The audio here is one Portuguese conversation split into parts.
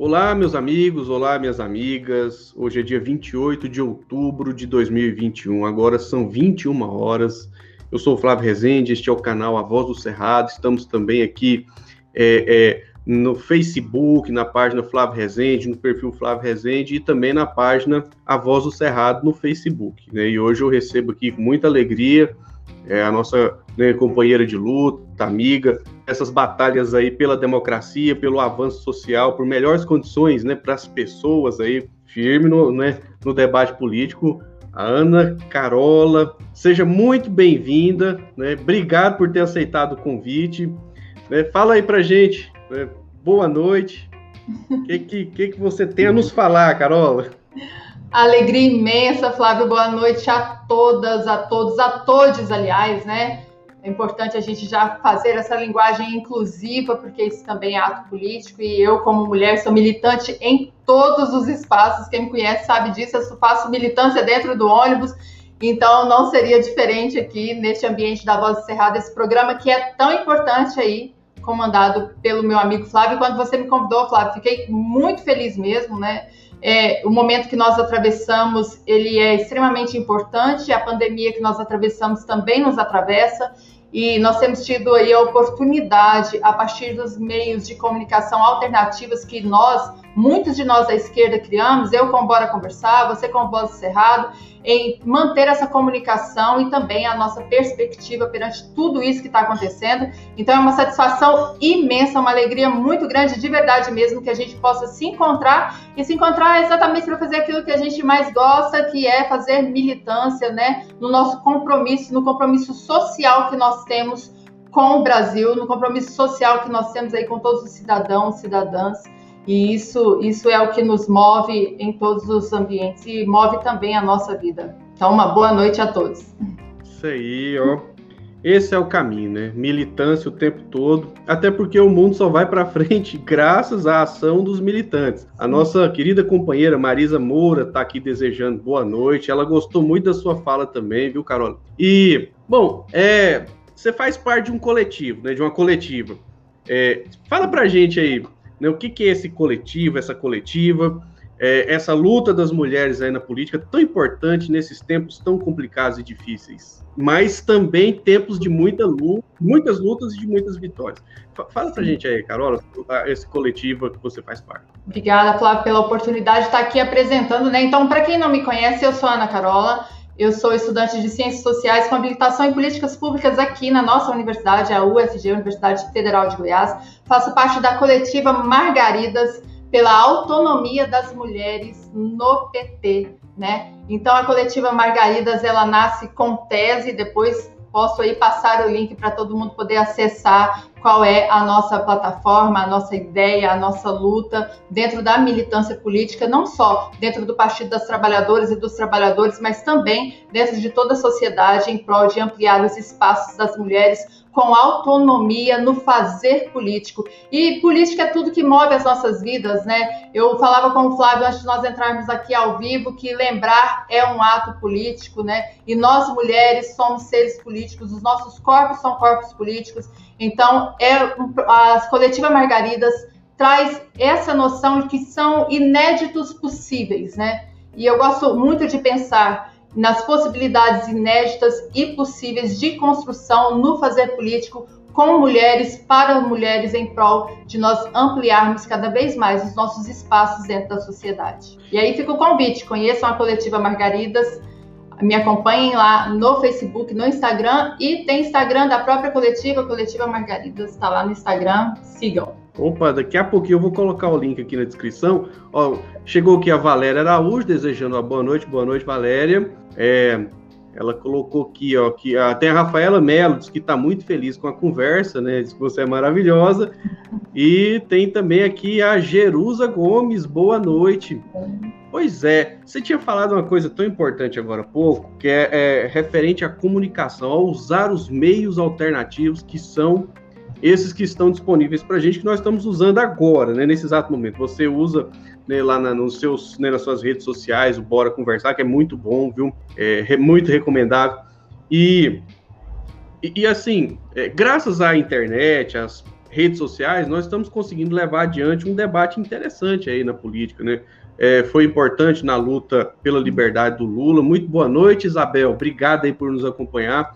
Olá, meus amigos, olá, minhas amigas. Hoje é dia 28 de outubro de 2021, agora são 21 horas. Eu sou o Flávio Rezende, este é o canal A Voz do Cerrado. Estamos também aqui é, é, no Facebook, na página Flávio Rezende, no perfil Flávio Rezende e também na página A Voz do Cerrado no Facebook. Né? E hoje eu recebo aqui com muita alegria é, a nossa né, companheira de luta, amiga, essas batalhas aí pela democracia, pelo avanço social, por melhores condições né, para as pessoas aí, firme no, né, no debate político. A Ana Carola, seja muito bem-vinda, né? Obrigado por ter aceitado o convite. Né? Fala aí pra gente, né? boa noite. O que, que, que, que você tem a nos falar, Carola? Alegria imensa, Flávio. Boa noite a todas, a todos, a todos, aliás, né? É importante a gente já fazer essa linguagem inclusiva, porque isso também é ato político. E eu, como mulher, sou militante em todos os espaços. Quem me conhece sabe disso. Eu faço militância dentro do ônibus. Então, não seria diferente aqui neste ambiente da Voz Cerrada, esse programa que é tão importante aí, comandado pelo meu amigo Flávio. Quando você me convidou, Flávio, fiquei muito feliz mesmo, né? É, o momento que nós atravessamos ele é extremamente importante. A pandemia que nós atravessamos também nos atravessa e nós temos tido aí a oportunidade a partir dos meios de comunicação alternativos que nós, muitos de nós da esquerda criamos, eu com Bora Conversar, você com Voz Cerrado, em manter essa comunicação e também a nossa perspectiva perante tudo isso que está acontecendo. Então é uma satisfação imensa, uma alegria muito grande, de verdade mesmo, que a gente possa se encontrar e se encontrar exatamente para fazer aquilo que a gente mais gosta, que é fazer militância, né, no nosso compromisso, no compromisso social que nós temos com o Brasil, no compromisso social que nós temos aí com todos os cidadãos, cidadãs. E isso, isso é o que nos move em todos os ambientes e move também a nossa vida. Então, uma boa noite a todos. Isso aí, ó. Esse é o caminho, né? Militância o tempo todo, até porque o mundo só vai para frente graças à ação dos militantes. A nossa querida companheira Marisa Moura está aqui desejando boa noite. Ela gostou muito da sua fala também, viu, Carol? E, bom, é, você faz parte de um coletivo, né? De uma coletiva. É, fala pra gente aí, né, o que, que é esse coletivo, essa coletiva, é, essa luta das mulheres aí na política, tão importante nesses tempos tão complicados e difíceis, mas também tempos de muita luta, muitas lutas e de muitas vitórias. Fala pra gente aí, Carola, esse coletivo que você faz parte. Obrigada, Flávio, pela oportunidade de estar aqui apresentando, né? Então, para quem não me conhece, eu sou a Ana Carola, eu sou estudante de Ciências Sociais com habilitação em Políticas Públicas aqui na nossa universidade, a UFG, Universidade Federal de Goiás. Faço parte da coletiva Margaridas pela autonomia das mulheres no PT, né? Então a coletiva Margaridas ela nasce com tese, depois posso aí passar o link para todo mundo poder acessar qual é a nossa plataforma, a nossa ideia, a nossa luta dentro da militância política, não só dentro do Partido das Trabalhadoras e dos Trabalhadores, mas também dentro de toda a sociedade em prol de ampliar os espaços das mulheres com autonomia no fazer político. E política é tudo que move as nossas vidas, né? Eu falava com o Flávio antes de nós entrarmos aqui ao vivo que lembrar é um ato político, né? E nós mulheres somos seres políticos, os nossos corpos são corpos políticos. Então, é a coletiva Margaridas traz essa noção de que são inéditos possíveis, né? E eu gosto muito de pensar nas possibilidades inéditas e possíveis de construção no fazer político com mulheres, para mulheres, em prol de nós ampliarmos cada vez mais os nossos espaços dentro da sociedade. E aí fica o convite: conheçam a coletiva Margaridas, me acompanhem lá no Facebook, no Instagram e tem Instagram da própria coletiva, Coletiva Margaridas, está lá no Instagram, sigam. Opa, daqui a pouquinho eu vou colocar o link aqui na descrição. Ó, chegou aqui a Valéria Araújo, desejando uma boa noite. Boa noite, Valéria. É, ela colocou aqui, ó, que até a Rafaela Mello diz que está muito feliz com a conversa, né? Diz que você é maravilhosa. E tem também aqui a Jerusa Gomes, boa noite. Pois é, você tinha falado uma coisa tão importante agora há pouco, que é, é referente à comunicação, a usar os meios alternativos que são esses que estão disponíveis para a gente, que nós estamos usando agora, né, nesse exato momento. Você usa né, lá na, nos seus, né, nas suas redes sociais o Bora Conversar, que é muito bom, viu? É, muito recomendável. E, e, e assim, é, graças à internet, às redes sociais, nós estamos conseguindo levar adiante um debate interessante aí na política, né? É, foi importante na luta pela liberdade do Lula. Muito boa noite, Isabel. Obrigado aí por nos acompanhar.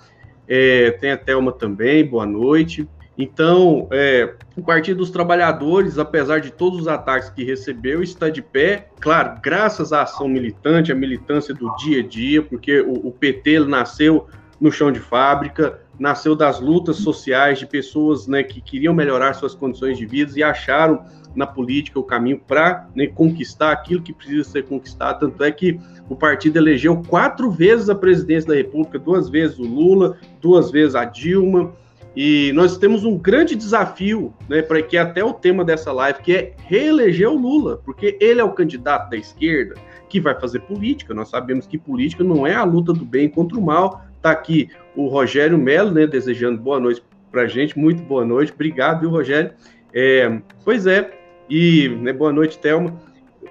É, tem a Thelma também, boa noite. Então, é, o Partido dos Trabalhadores, apesar de todos os ataques que recebeu, está de pé, claro, graças à ação militante, à militância do dia a dia, porque o, o PT nasceu no chão de fábrica, nasceu das lutas sociais de pessoas né, que queriam melhorar suas condições de vida e acharam na política o caminho para né, conquistar aquilo que precisa ser conquistado. Tanto é que o partido elegeu quatro vezes a presidência da República, duas vezes o Lula, duas vezes a Dilma. E nós temos um grande desafio, né, para que até o tema dessa live, que é reeleger o Lula, porque ele é o candidato da esquerda que vai fazer política. Nós sabemos que política não é a luta do bem contra o mal. Está aqui o Rogério Melo, né, desejando boa noite para gente. Muito boa noite. Obrigado, viu, Rogério? É, pois é, e né, boa noite, Thelma.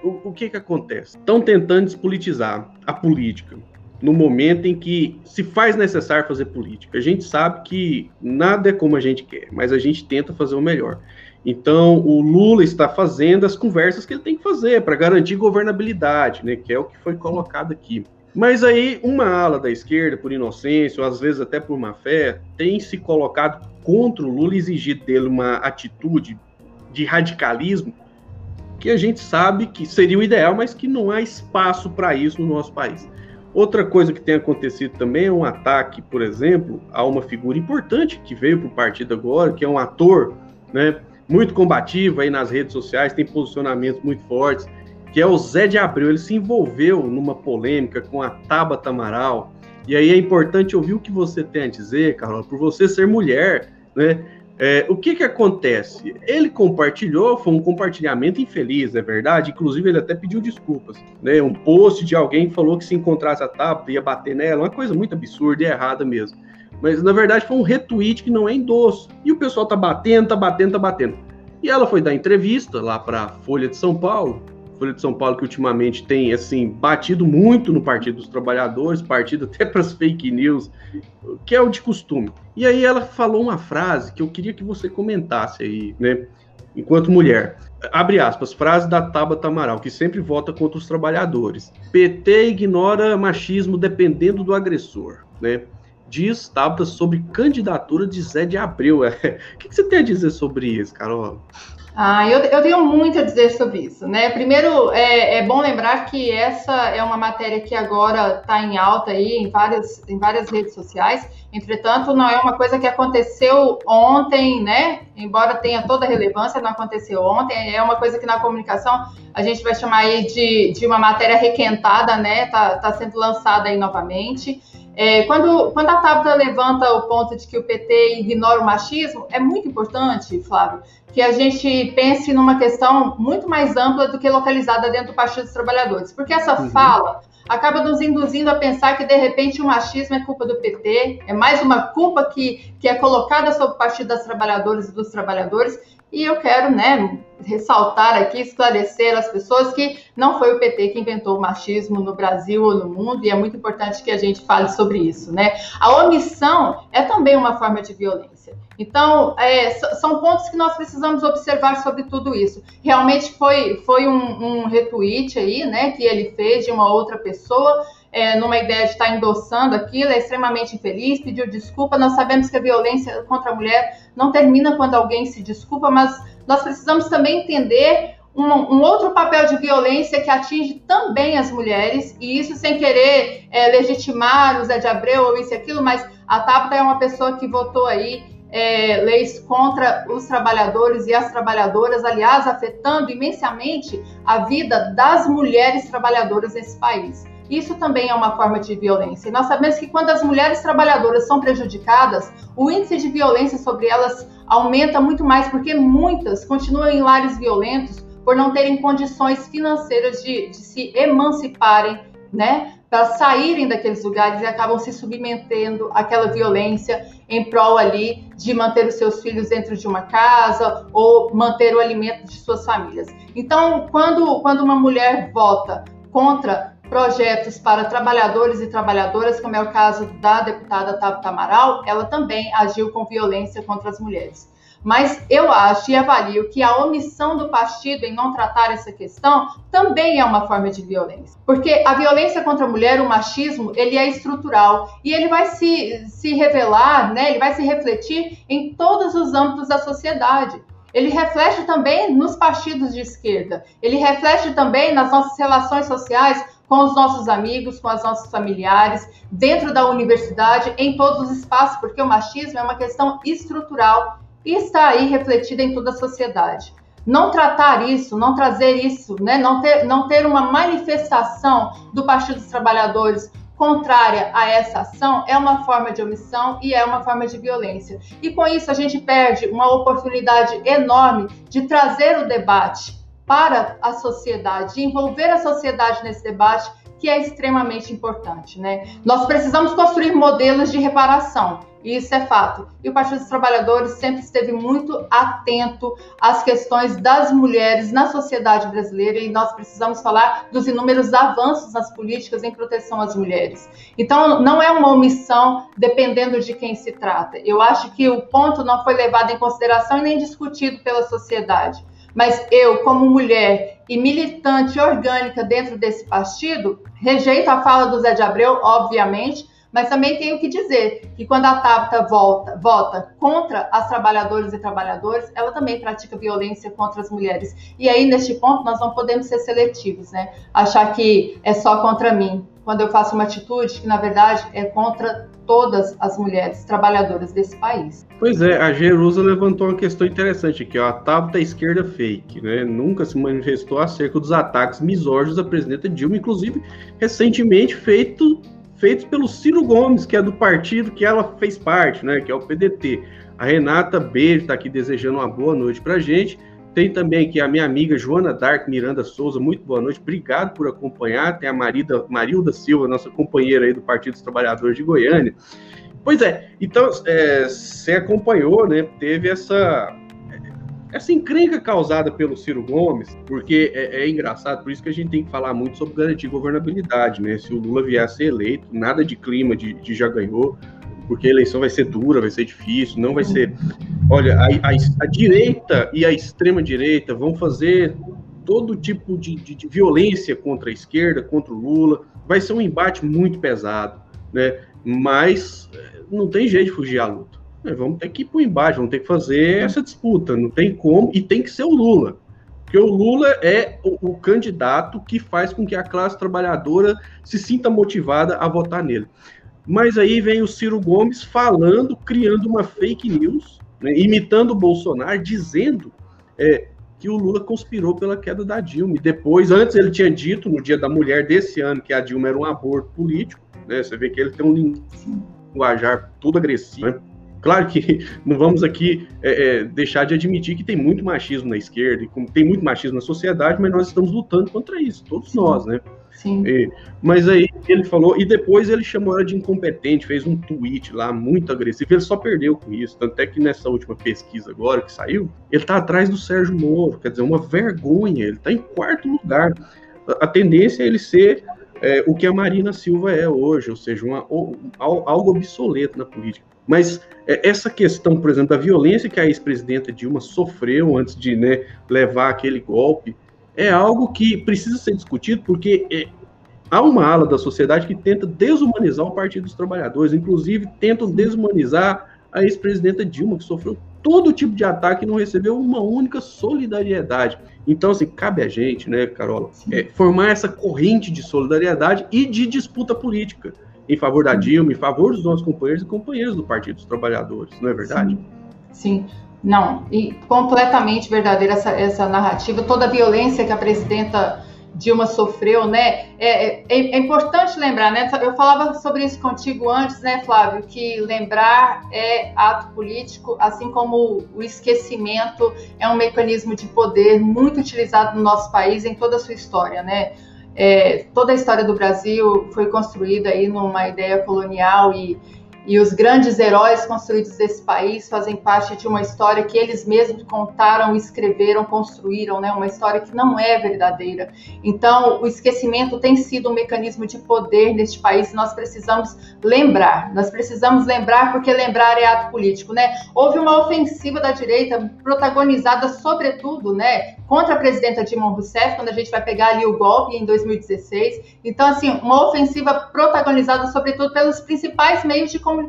O, o que que acontece? Estão tentando despolitizar a política no momento em que se faz necessário fazer política. A gente sabe que nada é como a gente quer, mas a gente tenta fazer o melhor. Então, o Lula está fazendo as conversas que ele tem que fazer para garantir governabilidade, né, que é o que foi colocado aqui. Mas aí, uma ala da esquerda, por inocência, ou às vezes até por má fé, tem se colocado contra o Lula e exigido dele uma atitude de radicalismo que a gente sabe que seria o ideal, mas que não há espaço para isso no nosso país. Outra coisa que tem acontecido também é um ataque, por exemplo, a uma figura importante que veio para o partido agora, que é um ator, né, muito combativo aí nas redes sociais, tem posicionamentos muito fortes, que é o Zé de Abreu. Ele se envolveu numa polêmica com a Tabata Amaral. E aí é importante ouvir o que você tem a dizer, Carol, por você ser mulher, né? É, o que que acontece? Ele compartilhou, foi um compartilhamento infeliz, é verdade? Inclusive, ele até pediu desculpas. Né? Um post de alguém falou que se encontrasse a Tabata ia bater nela, uma coisa muito absurda e errada mesmo. Mas, na verdade, foi um retweet que não é endosso. E o pessoal tá batendo, tá batendo, tá batendo. E ela foi dar entrevista lá para Folha de São Paulo, Folha de São Paulo que ultimamente tem assim batido muito no Partido dos Trabalhadores, partido até para as fake news, que é o de costume. E aí ela falou uma frase que eu queria que você comentasse aí, né? Enquanto mulher, abre aspas, frase da Tabata Amaral, que sempre vota contra os trabalhadores. PT ignora machismo dependendo do agressor, né? Diz Tabata sobre candidatura de Zé de Abreu. O que você tem a dizer sobre isso, Carol? Ah, eu, eu, tenho muito a dizer sobre isso, né? Primeiro, é, é bom lembrar que essa é uma matéria que agora está em alta aí em várias, em várias redes sociais. Entretanto, não é uma coisa que aconteceu ontem, né? Embora tenha toda a relevância, não aconteceu ontem. É uma coisa que na comunicação a gente vai chamar aí de, de uma matéria requentada, né? Tá, tá sendo lançada aí novamente. É, quando, quando a Tabata levanta o ponto de que o PT ignora o machismo, é muito importante, Flávio, que a gente pense numa questão muito mais ampla do que localizada dentro do Partido dos Trabalhadores. Porque essa uhum. fala acaba nos induzindo a pensar que, de repente, o machismo é culpa do PT, é mais uma culpa que, que é colocada sobre o Partido das Trabalhadoras e dos Trabalhadores, e eu quero, né, ressaltar aqui, esclarecer as pessoas que não foi o PT que inventou o machismo no Brasil ou no mundo, e é muito importante que a gente fale sobre isso, né? A omissão é também uma forma de violência. Então, é, são pontos que nós precisamos observar sobre tudo isso. Realmente foi, foi um, um retweet aí, né, que ele fez de uma outra pessoa, é, numa ideia de estar endossando aquilo, é extremamente infeliz, pediu desculpa. Nós sabemos que a violência contra a mulher não termina quando alguém se desculpa, mas nós precisamos também entender um, um, outro papel de violência que atinge também as mulheres, e isso sem querer é, legitimar o Zé de Abreu ou isso e aquilo, mas a Tabata é uma pessoa que votou aí é, leis contra os trabalhadores e as trabalhadoras, aliás, afetando imensamente a vida das mulheres trabalhadoras nesse país. Isso também é uma forma de violência. E nós sabemos que quando as mulheres trabalhadoras são prejudicadas, o índice de violência sobre elas aumenta muito mais, porque muitas continuam em lares violentos por não terem condições financeiras de, de se emanciparem, né? Para saírem daqueles lugares e acabam se submetendo àquela violência em prol ali de manter os seus filhos dentro de uma casa ou manter o alimento de suas famílias. Então, quando, quando uma mulher vota contra projetos para trabalhadores e trabalhadoras, como é o caso da deputada Tabata Amaral, ela também agiu com violência contra as mulheres. Mas eu acho e avalio que a omissão do partido em não tratar essa questão também é uma forma de violência. Porque a violência contra a mulher, o machismo, ele é estrutural e ele vai se, se revelar, né, ele vai se refletir em todos os âmbitos da sociedade. Ele reflete também nos partidos de esquerda, ele reflete também nas nossas relações sociais com os nossos amigos, com as nossas familiares, dentro da universidade, em todos os espaços, porque o machismo é uma questão estrutural e está aí refletida em toda a sociedade. Não tratar isso, não trazer isso, né, não, ter, não ter uma manifestação do Partido dos Trabalhadores contrária a essa ação é uma forma de omissão e é uma forma de violência. E com isso a gente perde uma oportunidade enorme de trazer o debate para a sociedade, de envolver a sociedade nesse debate que é extremamente importante, né? Nós precisamos construir modelos de reparação, isso é fato. E o Partido dos Trabalhadores sempre esteve muito atento às questões das mulheres na sociedade brasileira e nós precisamos falar dos inúmeros avanços nas políticas em proteção às mulheres. Então, não é uma omissão dependendo de quem se trata. Eu acho que o ponto não foi levado em consideração e nem discutido pela sociedade. Mas eu, como mulher e militante orgânica dentro desse partido, rejeito a fala do Zé de Abreu, obviamente, mas também tenho que dizer que quando a Tabata volta, vota contra as trabalhadoras e trabalhadores, ela também pratica violência contra as mulheres. E aí, neste ponto, nós não podemos ser seletivos, né? Achar que é só contra mim. Quando eu faço uma atitude que, na verdade, é contra todas as mulheres trabalhadoras desse país. Pois é, a Jerusa levantou uma questão interessante aqui, ó, a Tabata esquerda fake, né? Nunca se manifestou acerca dos ataques misóginos à presidenta Dilma, inclusive recentemente feito, feitos pelo Ciro Gomes, que é do partido que ela fez parte, né? Que é o PDT. A Renata Beijo está aqui desejando uma boa noite para gente. Tem também aqui a minha amiga Joana Dark Miranda Souza, muito boa noite, obrigado por acompanhar. Tem a Marida, Marilda Silva, nossa companheira aí do Partido dos Trabalhadores de Goiânia. Pois é, então é, você acompanhou, né? Teve essa essa encrenca causada pelo Ciro Gomes, porque é, é, engraçado, por isso que a gente tem que falar muito sobre garantir governabilidade, né? Se o Lula vier a ser eleito, nada de clima de, de já ganhou, porque a eleição vai ser dura, vai ser difícil, não vai ser. Olha, a, a, a direita e a extrema-direita vão fazer todo tipo de, de, de, violência contra a esquerda, contra o Lula. Vai ser um embate muito pesado, né? Mas eh, não tem jeito de fugir à luta. Né? Vamos ter que ir para o embate, vamos ter que fazer essa disputa. Não tem como, e tem que ser o Lula. Porque o Lula é o, o candidato que faz com que a classe trabalhadora se sinta motivada a votar nele. Mas aí vem o Ciro Gomes falando, criando uma fake news, né, imitando o Bolsonaro, dizendo é, que o Lula conspirou pela queda da Dilma. E depois, antes ele tinha dito, no dia da mulher desse ano, que a Dilma era um aborto político. Né, você vê que ele tem um linguajar todo agressivo. Né? Claro que não vamos aqui é, é, deixar de admitir que tem muito machismo na esquerda, e tem muito machismo na sociedade, mas nós estamos lutando contra isso, todos nós, né? Sim. E, mas aí ele falou, e depois ele chamou ela de incompetente, fez um tweet lá muito agressivo. Ele só perdeu com isso. Tanto é que nessa última pesquisa agora que saiu, ele tá atrás do Sérgio Moro. Quer dizer, uma vergonha. Ele tá em quarto lugar. A, tendência é ele ser é, o que a Marina Silva é hoje, ou seja, uma, algo obsoleto na política. Mas é, essa questão, por exemplo, da violência que a ex-presidenta Dilma sofreu antes de né, levar aquele golpe, é algo que precisa ser discutido, porque é, há uma ala da sociedade que tenta desumanizar o Partido dos Trabalhadores, inclusive tentam desumanizar a ex-presidenta Dilma, que sofreu todo tipo de ataque e não recebeu uma única solidariedade. Então, assim, cabe a gente, né, Carola, é, formar essa corrente de solidariedade e de disputa política em favor da Dilma, em favor dos nossos companheiros e companheiras do Partido dos Trabalhadores, não é verdade? Sim. Sim. Não, e completamente verdadeira essa, essa narrativa, toda a violência que a presidenta Dilma sofreu, né? É, é, é, importante lembrar, né? Eu falava sobre isso contigo antes, né, Flávio? Que lembrar é ato político, assim como o esquecimento é um mecanismo de poder muito utilizado no nosso país em toda a sua história, né? É, toda a história do Brasil foi construída aí numa ideia colonial e e os grandes heróis construídos desse país fazem parte de uma história que eles mesmos contaram, escreveram, construíram, né? Uma história que não é verdadeira. Então, o esquecimento tem sido um mecanismo de poder neste país. Nós precisamos lembrar. Nós precisamos lembrar porque lembrar é ato político, né? Houve uma ofensiva da direita protagonizada, sobretudo, né, contra a presidenta Dilma Rousseff, quando a gente vai pegar ali o golpe em 2016. Então, assim, uma ofensiva protagonizada, sobretudo, pelos principais meios de comunicação,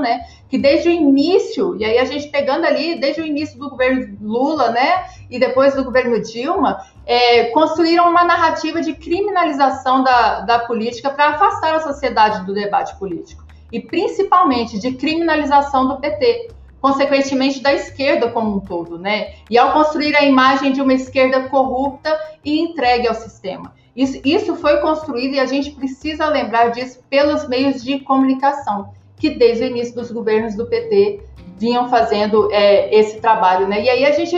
né? Que desde o início, e aí a gente pegando ali, desde o início do governo Lula, né? E depois do governo Dilma, é, construíram uma narrativa de criminalização da, da política para afastar a sociedade do debate político. E principalmente de criminalização do PT consequentemente da esquerda como um todo, né? E ao construir a imagem de uma esquerda corrupta e entregue ao sistema. Isso, isso foi construído e a gente precisa lembrar disso pelos meios de comunicação, que desde o início dos governos do PT vinham fazendo é, esse trabalho, né? E aí a gente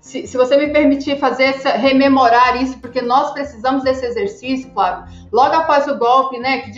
se, se, você me permitir fazer essa, rememorar isso, porque nós precisamos desse exercício, Flávio. Logo após o golpe, né, que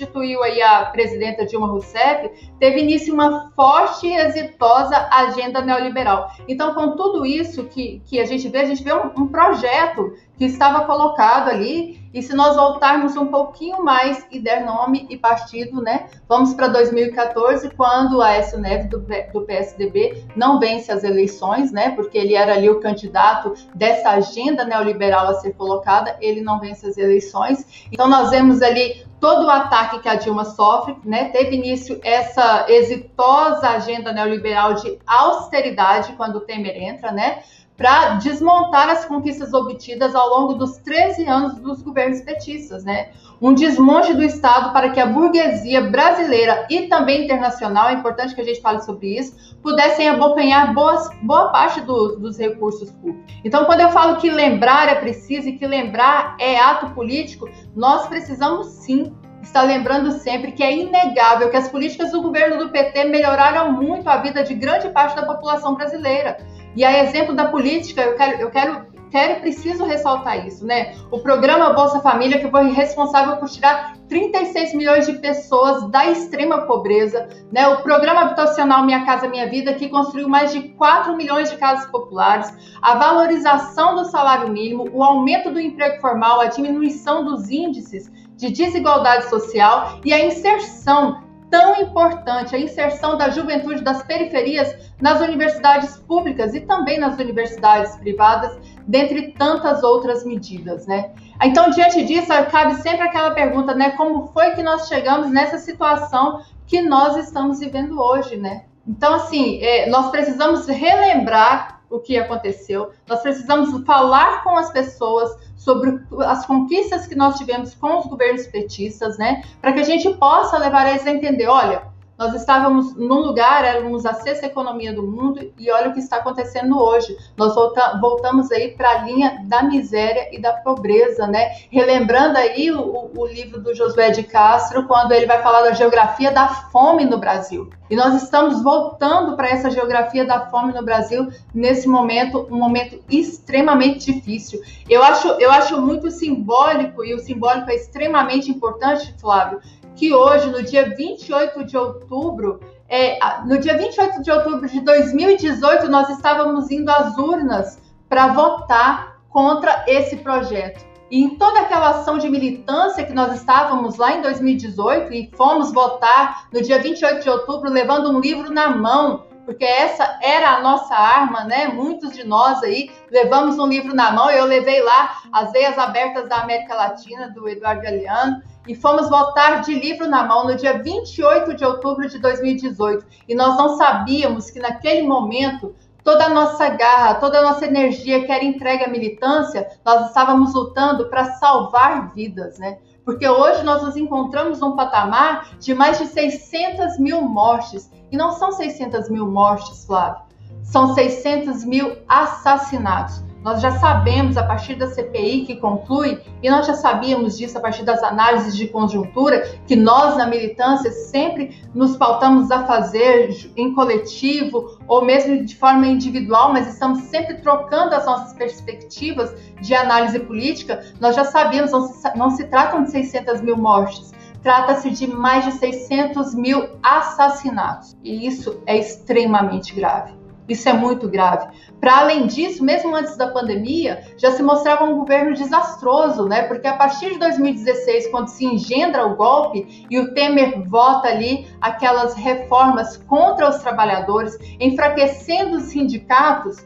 destituiu aí a presidenta Dilma Rousseff, teve início uma forte e exitosa agenda neoliberal. Então, com tudo isso que, que a gente vê, a gente vê um, um projeto que estava colocado ali e se nós voltarmos um pouquinho mais e der nome e partido, né? Vamos para 2014, quando Aécio Neves, do, do PSDB, não vence as eleições, né? Porque ele era ali o candidato dessa agenda neoliberal a ser colocada, ele não vence as eleições. Então, nós vemos ali todo o ataque que a Dilma sofre, né? Teve início essa exitosa agenda neoliberal de austeridade quando o Temer entra, né? para desmontar as conquistas obtidas ao longo dos 13 anos dos governos petistas, né? Um desmonte do Estado para que a burguesia brasileira e também internacional, é importante que a gente fale sobre isso, pudessem abocanhar boas, boa parte do, dos recursos públicos. Então, quando eu falo que lembrar é preciso e que lembrar é ato político, nós precisamos sim estar lembrando sempre que é inegável que as políticas do governo do PT melhoraram muito a vida de grande parte da população brasileira e a exemplo da política, eu quero, eu quero, quero preciso ressaltar isso, né? O programa Bolsa Família, que foi responsável por tirar 36 milhões de pessoas da extrema pobreza, né? O programa habitacional Minha Casa Minha Vida, que construiu mais de 4 milhões de casas populares, a valorização do salário mínimo, o aumento do emprego formal, a diminuição dos índices de desigualdade social e a inserção tão importante, a inserção da juventude das periferias nas universidades públicas e também nas universidades privadas, dentre tantas outras medidas, né? Então, diante disso, cabe sempre aquela pergunta, né? Como foi que nós chegamos nessa situação que nós estamos vivendo hoje, né? Então, assim, é, nós precisamos relembrar o que aconteceu, nós precisamos falar com as pessoas sobre as conquistas que nós tivemos com os governos petistas, né? Para que a gente possa levar eles a entender, olha, nós estávamos num lugar, éramos a sexta economia do mundo e olha o que está acontecendo hoje. Nós volta, voltamos aí para a linha da miséria e da pobreza, né? Relembrando aí o, o livro do Josué de Castro, quando ele vai falar da geografia da fome no Brasil. E nós estamos voltando para essa geografia da fome no Brasil nesse momento, um momento extremamente difícil. Eu acho, eu acho muito simbólico, e o simbólico é extremamente importante, Flávio, que hoje, no dia 28 de outubro, é, no dia 28 de outubro de 2018, nós estávamos indo às urnas para votar contra esse projeto. E em toda aquela ação de militância que nós estávamos lá em 2018 e fomos votar no dia 28 de outubro levando um livro na mão, porque essa era a nossa arma, né? Muitos de nós aí levamos um livro na mão. Eu levei lá As Veias Abertas da América Latina, do Eduardo Galeano e fomos votar de livro na mão no dia 28 de outubro de 2018. E nós não sabíamos que naquele momento toda a nossa garra, toda a nossa energia que era entregue à militância, nós estávamos lutando para salvar vidas, né? Porque hoje nós nos encontramos num patamar de mais de 600 mil mortes. E não são 600 mil mortes, Flávio. São 600 mil assassinatos. Nós já sabemos a partir da CPI que conclui, e nós já sabíamos disso a partir das análises de conjuntura, que nós na militância sempre nos pautamos a fazer em coletivo ou mesmo de forma individual, mas estamos sempre trocando as nossas perspectivas de análise política. Nós já sabíamos, não se, não se tratam de 600 mil mortes, trata-se de mais de 600 mil assassinatos. E isso é extremamente grave. Isso é muito grave. Para além disso, mesmo antes da pandemia, já se mostrava um governo desastroso, né? Porque a partir de 2016, quando se engendra o golpe e o Temer vota ali aquelas reformas contra os trabalhadores, enfraquecendo os sindicatos,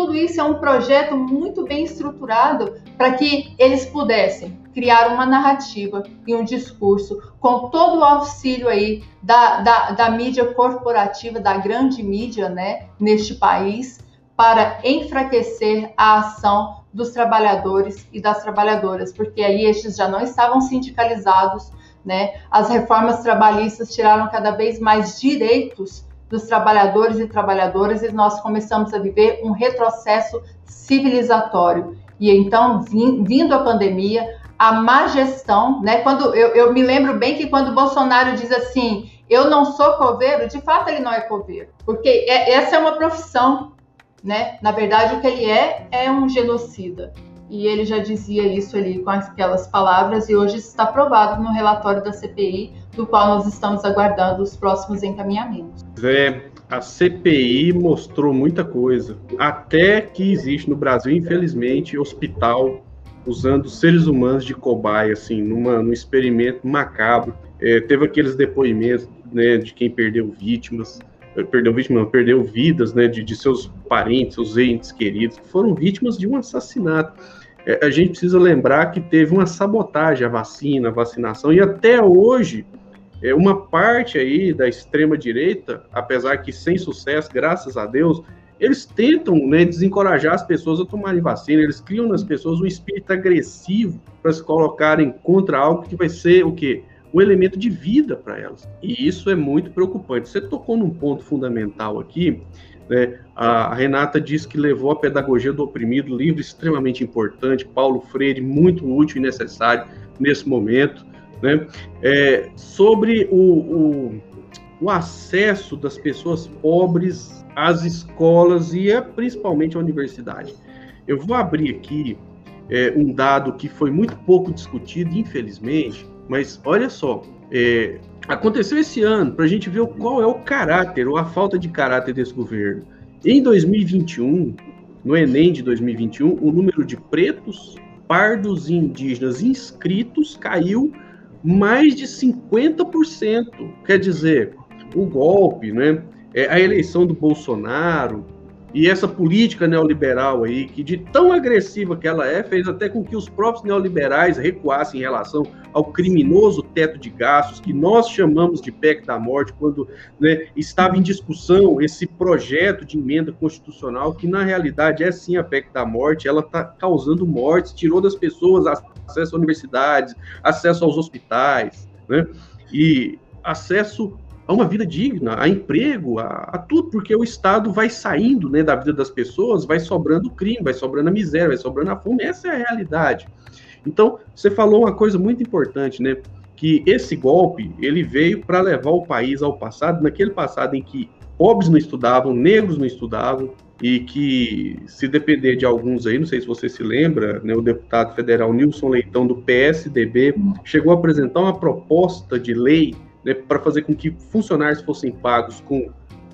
tudo isso é um projeto muito bem estruturado para que eles pudessem criar uma narrativa e um discurso com todo o auxílio aí da, da, da mídia corporativa, da grande mídia, né, neste país, para enfraquecer a ação dos trabalhadores e das trabalhadoras, porque aí estes já não estavam sindicalizados, né? As reformas trabalhistas tiraram cada vez mais direitos dos trabalhadores e trabalhadoras e nós começamos a viver um retrocesso civilizatório. E então, vindo a pandemia, a má gestão, né? Quando eu, eu me lembro bem que quando Bolsonaro diz assim, eu não sou coveiro, de fato ele não é coveiro, porque é, essa é uma profissão, né? Na verdade, o que ele é é um genocida. E ele já dizia isso ali com aquelas palavras, e hoje está provado no relatório da CPI, do qual nós estamos aguardando os próximos encaminhamentos. É, a CPI mostrou muita coisa. Até que existe no Brasil, infelizmente, hospital usando seres humanos de cobaia, assim, numa, num experimento macabro. É, teve aqueles depoimentos né, de quem perdeu vítimas perdeu vítima, perdeu vidas, né, de, de seus parentes, seus entes queridos, que foram vítimas de um assassinato. É, a gente precisa lembrar que teve uma sabotagem à vacina, à vacinação, e até hoje, é, uma parte aí da extrema direita, apesar que sem sucesso, graças a Deus, eles tentam né, desencorajar as pessoas a tomarem vacina, eles criam nas pessoas um espírito agressivo para se colocarem contra algo que vai ser o quê? um elemento de vida para elas. E isso é muito preocupante. Você tocou num ponto fundamental aqui. Né? A Renata disse que levou a pedagogia do oprimido, livro extremamente importante, Paulo Freire, muito útil e necessário nesse momento. Né? É, sobre o, o, o, acesso das pessoas pobres às escolas e a, principalmente à universidade. Eu vou abrir aqui é, um dado que foi muito pouco discutido, infelizmente, mas olha só, é, aconteceu esse ano para a gente ver qual é o caráter ou a falta de caráter desse governo. Em 2021, no Enem de 2021, o número de pretos, pardos e indígenas inscritos caiu mais de 50%. Quer dizer, o golpe, né? É, a eleição do Bolsonaro, e essa política neoliberal aí, que de tão agressiva que ela é, fez até com que os próprios neoliberais recuassem em relação ao criminoso teto de gastos, que nós chamamos de PEC da morte, quando né, estava em discussão esse projeto de emenda constitucional, que na realidade é sim a PEC da morte, ela está causando mortes, tirou das pessoas acesso a universidades, acesso aos hospitais, né? E acesso a uma vida digna, a emprego, a, a, tudo, porque o Estado vai saindo né, da vida das pessoas, vai sobrando crime, vai sobrando a miséria, vai sobrando a fome, essa é a realidade. Então, você falou uma coisa muito importante, né? Que esse golpe, ele veio para levar o país ao passado, naquele passado em que pobres não estudavam, negros não estudavam, e que, se depender de alguns aí, não sei se você se lembra, né, o deputado federal Nilson Leitão, do PSDB, chegou a apresentar uma proposta de lei né, para fazer com que funcionários fossem pagos com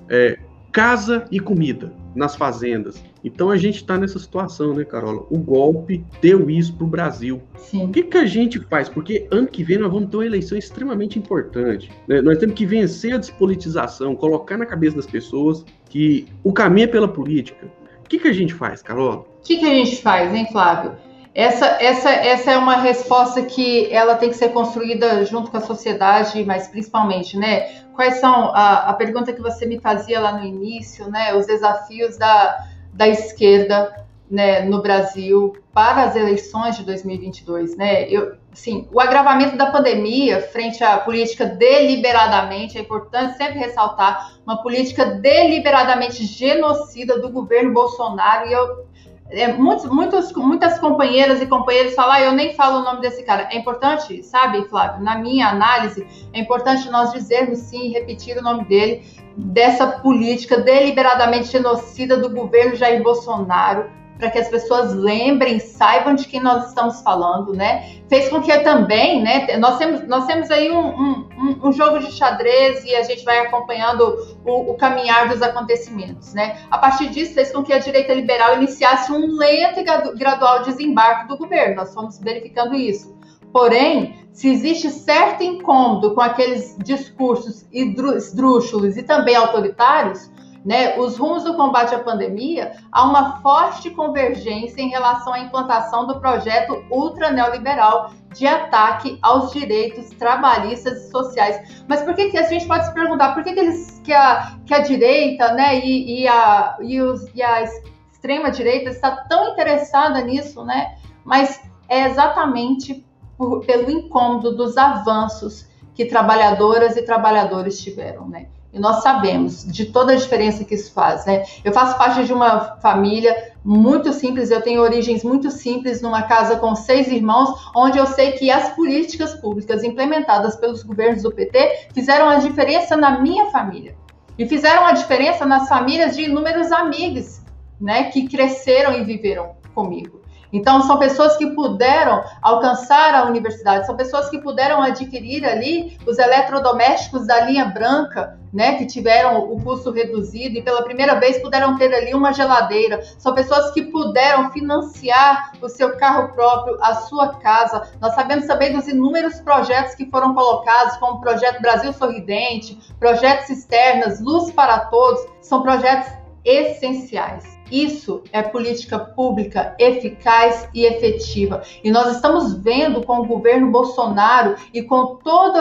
é, casa e comida nas fazendas. Então a gente está nessa situação, né, Carola? O golpe deu isso para o Brasil. Sim. O que, que a gente faz? Porque ano que vem nós vamos ter uma eleição extremamente importante. Né? Nós temos que vencer a despolitização, colocar na cabeça das pessoas que o caminho é pela política. O que, que a gente faz, Carola? O que, que a gente faz, hein, Flávio? Essa, essa, essa é uma resposta que ela tem que ser construída junto com a sociedade, mas principalmente, né? Quais são a, a pergunta que você me fazia lá no início, né? Os desafios da, da esquerda né, no Brasil para as eleições de 2022, né? Eu, sim, o agravamento da pandemia frente à política deliberadamente é importante sempre ressaltar uma política deliberadamente genocida do governo Bolsonaro e eu é, muitos, muitos, muitas companheiras e companheiros falam, ah, eu nem falo o nome desse cara. É importante, sabe, Flávio, na minha análise, é importante nós dizermos sim, repetir o nome dele, dessa política deliberadamente genocida do governo Jair Bolsonaro, para que as pessoas lembrem, saibam de quem nós estamos falando, né? Fez com que também, né? Nós temos, nós temos aí um, um, um jogo de xadrez e a gente vai acompanhando o, o, caminhar dos acontecimentos, né? A partir disso, fez com que a direita liberal iniciasse um lento e gradual desembarque do governo. Nós fomos verificando isso. Porém, se existe certo incômodo com aqueles discursos esdrúxulos e também autoritários, né, os rumos do combate à pandemia, há uma forte convergência em relação à implantação do projeto ultra neoliberal de ataque aos direitos trabalhistas e sociais. Mas por que, que a gente pode se perguntar por que, que, eles, que, a, que a direita né, e, e, a, e, os, e a extrema direita está tão interessada nisso, né? Mas é exatamente por, pelo incômodo dos avanços que trabalhadoras e trabalhadores tiveram, né? E nós sabemos de toda a diferença que isso faz, né? Eu faço parte de uma família muito simples, eu tenho origens muito simples, numa casa com seis irmãos, onde eu sei que as políticas públicas implementadas pelos governos do PT fizeram a diferença na minha família. E fizeram a diferença nas famílias de inúmeros amigos, né, que cresceram e viveram comigo. Então, são pessoas que puderam alcançar a universidade, são pessoas que puderam adquirir ali os eletrodomésticos da linha branca, né, que tiveram o custo reduzido e pela primeira vez puderam ter ali uma geladeira. São pessoas que puderam financiar o seu carro próprio, a sua casa. Nós sabemos também dos inúmeros projetos que foram colocados, como o projeto Brasil Sorridente, projetos externas, Luz para Todos, são projetos essenciais. Isso é política pública eficaz e efetiva. E nós estamos vendo com o governo Bolsonaro e com todo,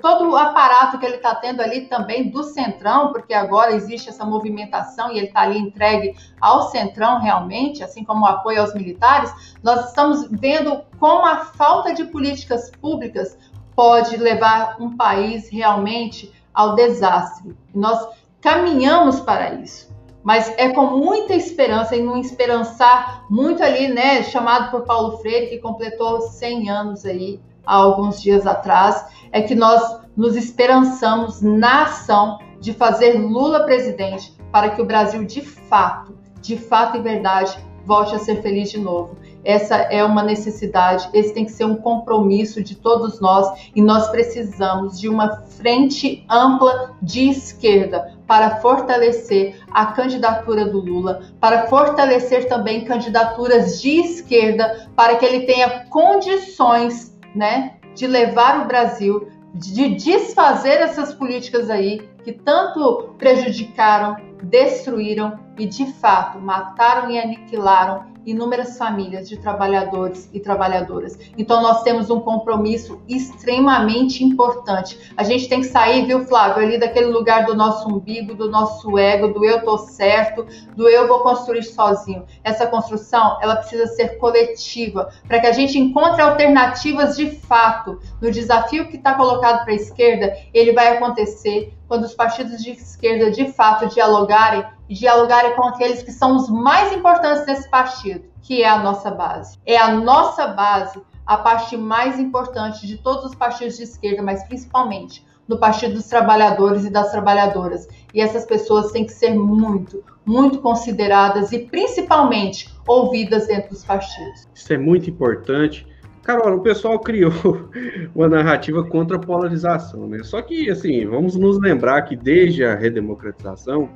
todo o aparato que ele está tendo ali também do Centrão, porque agora existe essa movimentação e ele está ali entregue ao Centrão realmente, assim como o apoio aos militares, nós estamos vendo como a falta de políticas públicas pode levar um país realmente ao desastre. Nós caminhamos para isso mas é com muita esperança e num esperançar muito ali, né, chamado por Paulo Freire, que completou 100 anos aí há alguns dias atrás, é que nós nos esperançamos na ação de fazer Lula presidente para que o Brasil de fato, de fato e verdade, volte a ser feliz de novo. Essa é uma necessidade, esse tem que ser um compromisso de todos nós e nós precisamos de uma frente ampla de esquerda para fortalecer a candidatura do Lula, para fortalecer também candidaturas de esquerda, para que ele tenha condições, né, de levar o Brasil, de desfazer essas políticas aí que tanto prejudicaram, destruíram e de fato mataram e aniquilaram inúmeras famílias de trabalhadores e trabalhadoras. Então nós temos um compromisso extremamente importante. A gente tem que sair, viu, Flávio, ali daquele lugar do nosso umbigo, do nosso ego, do eu tô certo, do eu vou construir sozinho. Essa construção, ela precisa ser coletiva, para que a gente encontre alternativas de fato. No desafio que está colocado para a esquerda, ele vai acontecer quando os partidos de esquerda de fato dialogarem e dialogarem com aqueles que são os mais importantes desse partido, que é a nossa base. É a nossa base a parte mais importante de todos os partidos de esquerda, mas principalmente no Partido dos Trabalhadores e das Trabalhadoras. E essas pessoas têm que ser muito, muito consideradas e principalmente ouvidas dentro dos partidos. Isso é muito importante. Carol, o pessoal criou uma narrativa contra a polarização, né? Só que, assim, vamos nos lembrar que desde a redemocratização,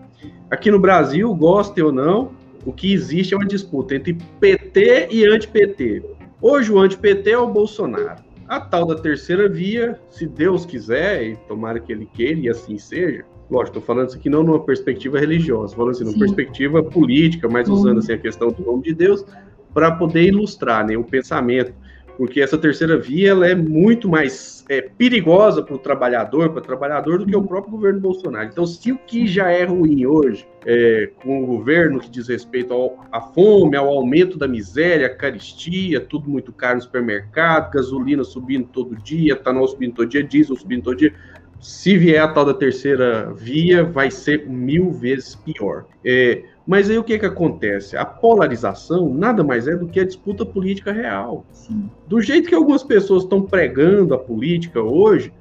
aqui no Brasil, goste ou não, o que existe é uma disputa entre PT e anti-PT. Hoje o anti-PT é o Bolsonaro. A tal da terceira via, se Deus quiser, e tomara que ele queira e assim seja, lógico, estou falando isso aqui não numa perspectiva religiosa, falando assim, numa Sim. perspectiva política, mas usando assim, a questão do nome de Deus, para poder ilustrar né, o pensamento porque essa terceira via ela é muito mais é, perigosa para o trabalhador, para o trabalhador, do que o próprio governo Bolsonaro. Então, se o que já é ruim hoje, é, com o governo que diz respeito à fome, ao aumento da miséria, a caristia, tudo muito caro no supermercado, gasolina subindo todo dia, etanol subindo todo dia, diesel subindo todo dia, se vier a tal da terceira via, vai ser mil vezes pior. É, mas aí o que, que acontece? A polarização nada mais é do que a disputa política real. Sim. Do jeito que algumas pessoas estão pregando a política hoje,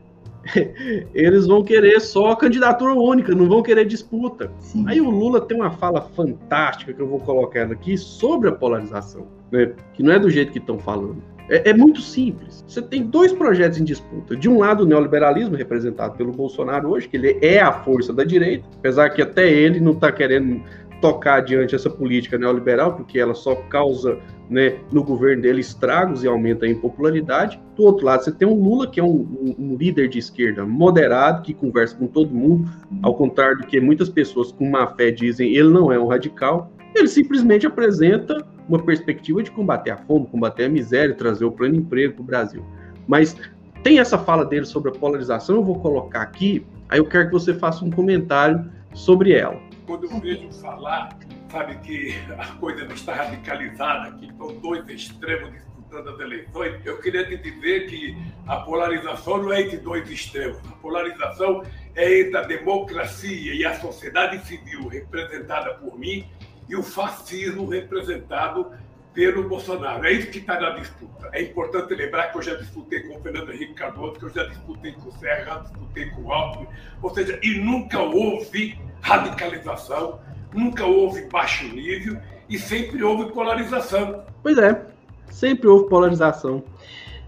eles vão querer só candidatura única, não vão querer disputa. Sim. Aí o Lula tem uma fala fantástica que eu vou colocar aqui sobre a polarização, né? que não é do jeito que estão falando. É, é, muito simples. Você tem dois projetos em disputa. De um lado, o neoliberalismo, representado pelo Bolsonaro hoje, que ele é a força da direita, apesar que até ele não está querendo tocar adiante essa política neoliberal, porque ela só causa né, no governo dele estragos e aumenta a impopularidade. Do outro lado, você tem um Lula, que é um, um, líder de esquerda moderado, que conversa com todo mundo, ao contrário do que muitas pessoas com má fé dizem, ele não é um radical. Ele simplesmente apresenta uma perspectiva de combater a fome, combater a miséria, trazer o pleno emprego para o Brasil. Mas tem essa fala dele sobre a polarização, eu vou colocar aqui, aí eu quero que você faça um comentário sobre ela quando eu vejo falar, sabe, que a coisa não está radicalizada, que estão dois extremos disputando as eleições, eu queria te dizer que a polarização não é entre dois extremos. A polarização é entre a democracia e a sociedade civil, representada por mim, e o fascismo representado pelo Bolsonaro. É isso que está na disputa. É importante lembrar que eu já disputei com o Fernando Henrique Cardoso, que eu já disputei com o Serra, já disputei com o Alckmin, ou seja, e nunca houve radicalização, nunca houve baixo nível e sempre houve polarização. Pois é, sempre houve polarização.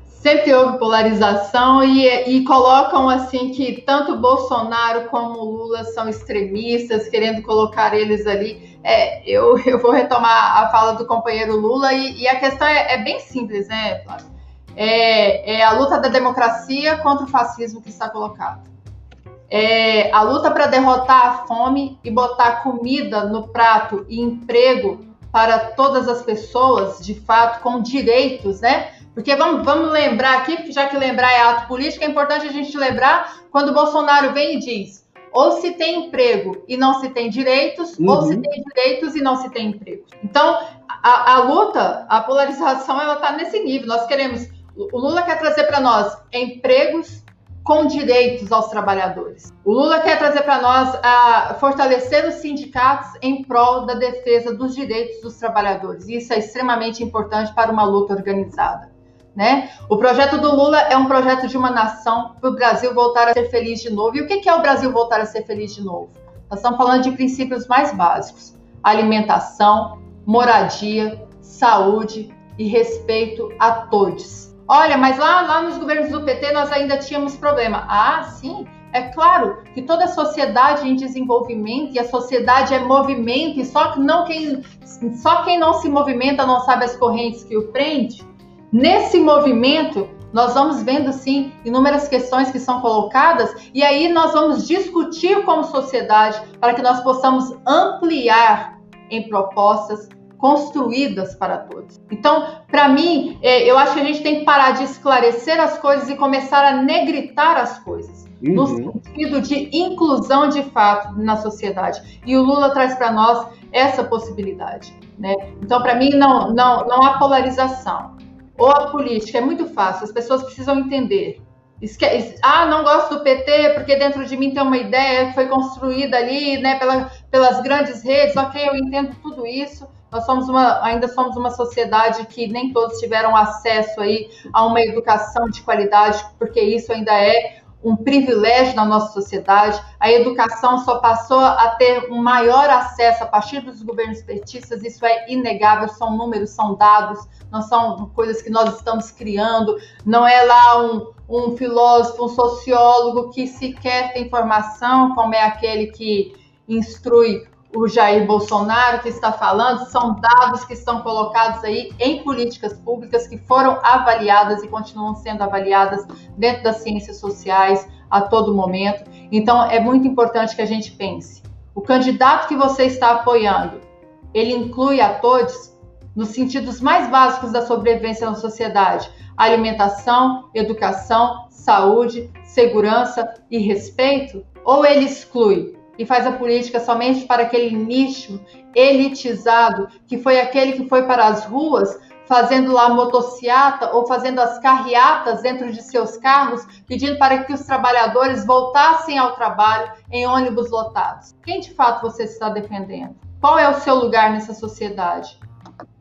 Sempre houve polarização e, e colocam assim que tanto Bolsonaro como Lula são extremistas, querendo colocar eles ali. É, eu, eu vou retomar a fala do companheiro Lula e, e a questão é, é, bem simples, né, Flávio? É, é a luta da democracia contra o fascismo que está colocado é, a luta para derrotar a fome e botar comida no prato e emprego para todas as pessoas, de fato, com direitos, né? Porque vamos, vamos lembrar aqui, já que lembrar é ato político, é importante a gente lembrar quando o Bolsonaro vem e diz ou se tem emprego e não se tem direitos, uhum. ou se tem direitos e não se tem emprego. Então, a, a luta, a polarização, ela está nesse nível. Nós queremos, o Lula quer trazer para nós empregos, com direitos aos trabalhadores. O Lula quer trazer para nós a fortalecer os sindicatos em prol da defesa dos direitos dos trabalhadores. Isso é extremamente importante para uma luta organizada. Né? O projeto do Lula é um projeto de uma nação para o Brasil voltar a ser feliz de novo. E o que é o Brasil voltar a ser feliz de novo? Nós estamos falando de princípios mais básicos: alimentação, moradia, saúde e respeito a todos. Olha, mas lá, lá nos governos do PT nós ainda tínhamos problema. Ah, sim, é claro que toda sociedade em desenvolvimento e a sociedade é movimento e só não quem só quem não se movimenta não sabe as correntes que o prende. Nesse movimento nós vamos vendo sim inúmeras questões que são colocadas e aí nós vamos discutir como sociedade para que nós possamos ampliar em propostas construídas para todos. Então, para mim, é, eu acho que a gente tem que parar de esclarecer as coisas e começar a negritar as coisas. Uhum. No sentido de inclusão de fato na sociedade. E o Lula traz para nós essa possibilidade. Né? Então, para mim, não, não, não há polarização. Ou a política é muito fácil, as pessoas precisam entender. Esque... Ah, não gosto do PT porque dentro de mim tem uma ideia que foi construída ali né, pela, pelas grandes redes. Ok, eu entendo tudo isso, nós somos uma, ainda somos uma sociedade que nem todos tiveram acesso aí a uma educação de qualidade, porque isso ainda é um privilégio na nossa sociedade. A educação só passou a ter um maior acesso a partir dos governos petistas, isso é inegável, são números, são dados, não são coisas que nós estamos criando, não é lá um, um filósofo, um sociólogo que sequer tem formação, como é aquele que instrui o Jair Bolsonaro que está falando, são dados que estão colocados aí em políticas públicas que foram avaliadas e continuam sendo avaliadas dentro das ciências sociais a todo momento. Então, é muito importante que a gente pense. O candidato que você está apoiando, ele inclui a todos nos sentidos mais básicos da sobrevivência na sociedade: alimentação, educação, saúde, segurança e respeito? Ou ele exclui e faz a política somente para aquele nicho elitizado, que foi aquele que foi para as ruas fazendo lá motociata ou fazendo as carreatas dentro de seus carros, pedindo para que os trabalhadores voltassem ao trabalho em ônibus lotados. Quem de fato você está defendendo? Qual é o seu lugar nessa sociedade?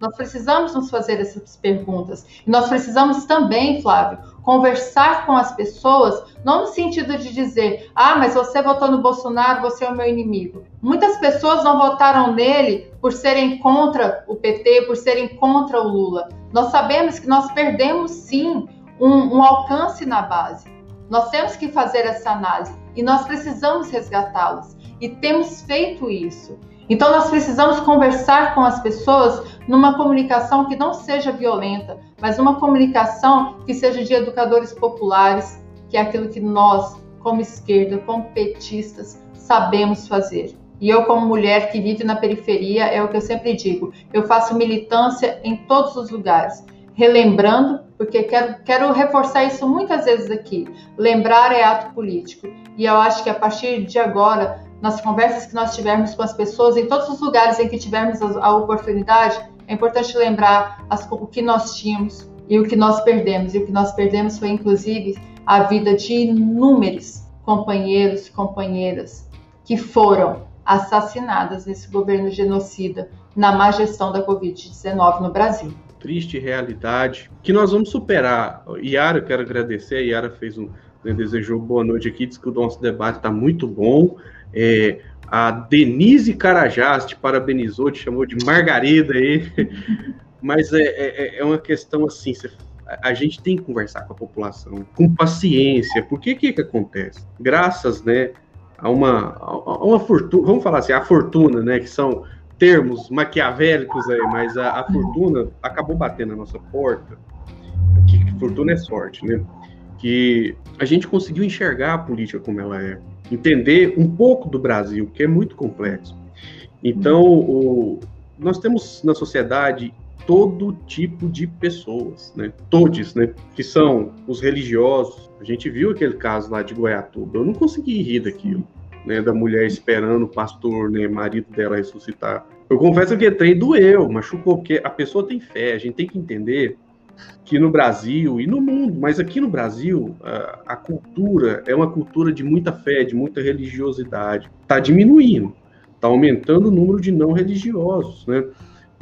Nós precisamos nos fazer essas perguntas. E nós precisamos também, Flávio, conversar com as pessoas, não no sentido de dizer, ah, mas você votou no Bolsonaro, você é o meu inimigo. Muitas pessoas não votaram nele por serem contra o PT, por serem contra o Lula. Nós sabemos que nós perdemos sim um, um alcance na base. Nós temos que fazer essa análise e nós precisamos resgatá-los. E temos feito isso. Então, nós precisamos conversar com as pessoas numa comunicação que não seja violenta, mas uma comunicação que seja de educadores populares, que é aquilo que nós, como esquerda, como petistas, sabemos fazer. E eu, como mulher que vive na periferia, é o que eu sempre digo: eu faço militância em todos os lugares. Relembrando, porque quero, quero reforçar isso muitas vezes aqui: lembrar é ato político. E eu acho que a partir de agora, nas conversas que nós tivermos com as pessoas, em todos os lugares em que tivermos a, oportunidade, é importante lembrar as, o que nós tínhamos e o que nós perdemos. E o que nós perdemos foi, inclusive, a vida de inúmeros companheiros e companheiras que foram assassinadas nesse governo genocida na má gestão da Covid-19 no Brasil. Triste realidade que nós vamos superar. Yara, eu quero agradecer. A Yara fez um, né, desejou boa noite aqui, disse que o nosso debate está muito bom. É, a Denise Carajás te parabenizou, te chamou de Margarida aí. Mas é, é, é, uma questão assim, a gente tem que conversar com a população, com paciência. Por que que, que acontece? Graças, né, a uma, a uma fortuna, vamos falar assim, a fortuna, né, que são termos maquiavélicos aí, mas a, a fortuna acabou batendo na nossa porta. Que, que fortuna é sorte, né? Que a gente conseguiu enxergar a política como ela é entender um pouco do Brasil, que é muito complexo. Então, o, nós temos na sociedade todo tipo de pessoas, né? Todos, né? Que são os religiosos. A gente viu aquele caso lá de Goiatuba. Eu não consegui rir daquilo, né? Da mulher esperando o pastor, né? Marido dela ressuscitar. Eu confesso que trem doeu, machucou, porque a pessoa tem fé. A gente tem que entender que no Brasil e no mundo, mas aqui no Brasil, a, cultura é uma cultura de muita fé, de muita religiosidade. Está diminuindo, está aumentando o número de não religiosos, né?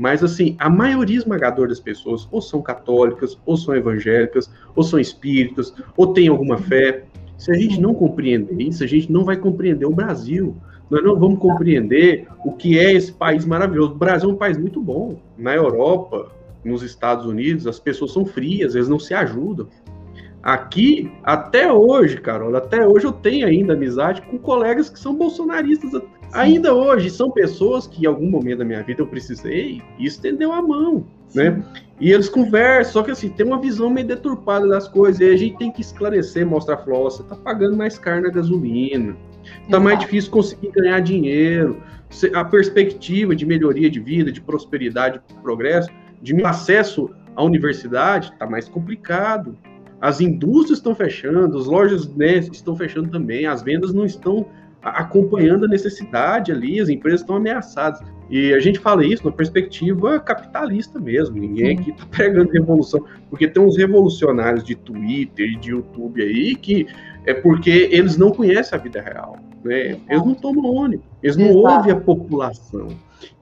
Mas, assim, a maioria esmagadora das pessoas ou são católicas, ou são evangélicas, ou são espíritas, ou têm alguma fé. Se a gente não compreender isso, a gente não vai compreender o Brasil. Nós não vamos compreender o que é esse país maravilhoso. O Brasil é um país muito bom. Na Europa, nos Estados Unidos, as pessoas são frias, eles não se ajudam. Aqui, até hoje, Carol, até hoje eu tenho ainda amizade com colegas que são bolsonaristas. Sim. Ainda hoje, são pessoas que em algum momento da minha vida eu precisei e estendeu a mão, Sim. né? E eles conversam, só que assim, tem uma visão meio deturpada das coisas, e a gente tem que esclarecer, mostrar, falar, você tá pagando mais caro na gasolina, tá mais difícil conseguir ganhar dinheiro, a perspectiva de melhoria de vida, de prosperidade, de progresso, de acesso à universidade está mais complicado. As indústrias estão fechando, as lojas né, estão fechando também, as vendas não estão acompanhando a necessidade ali, as empresas estão ameaçadas. E a gente fala isso na perspectiva capitalista mesmo, ninguém aqui está pregando revolução, porque tem uns revolucionários de Twitter e de YouTube aí que é porque eles não conhecem a vida real, né? Eles não tomam ônibus, eles não Exato. ouvem a população.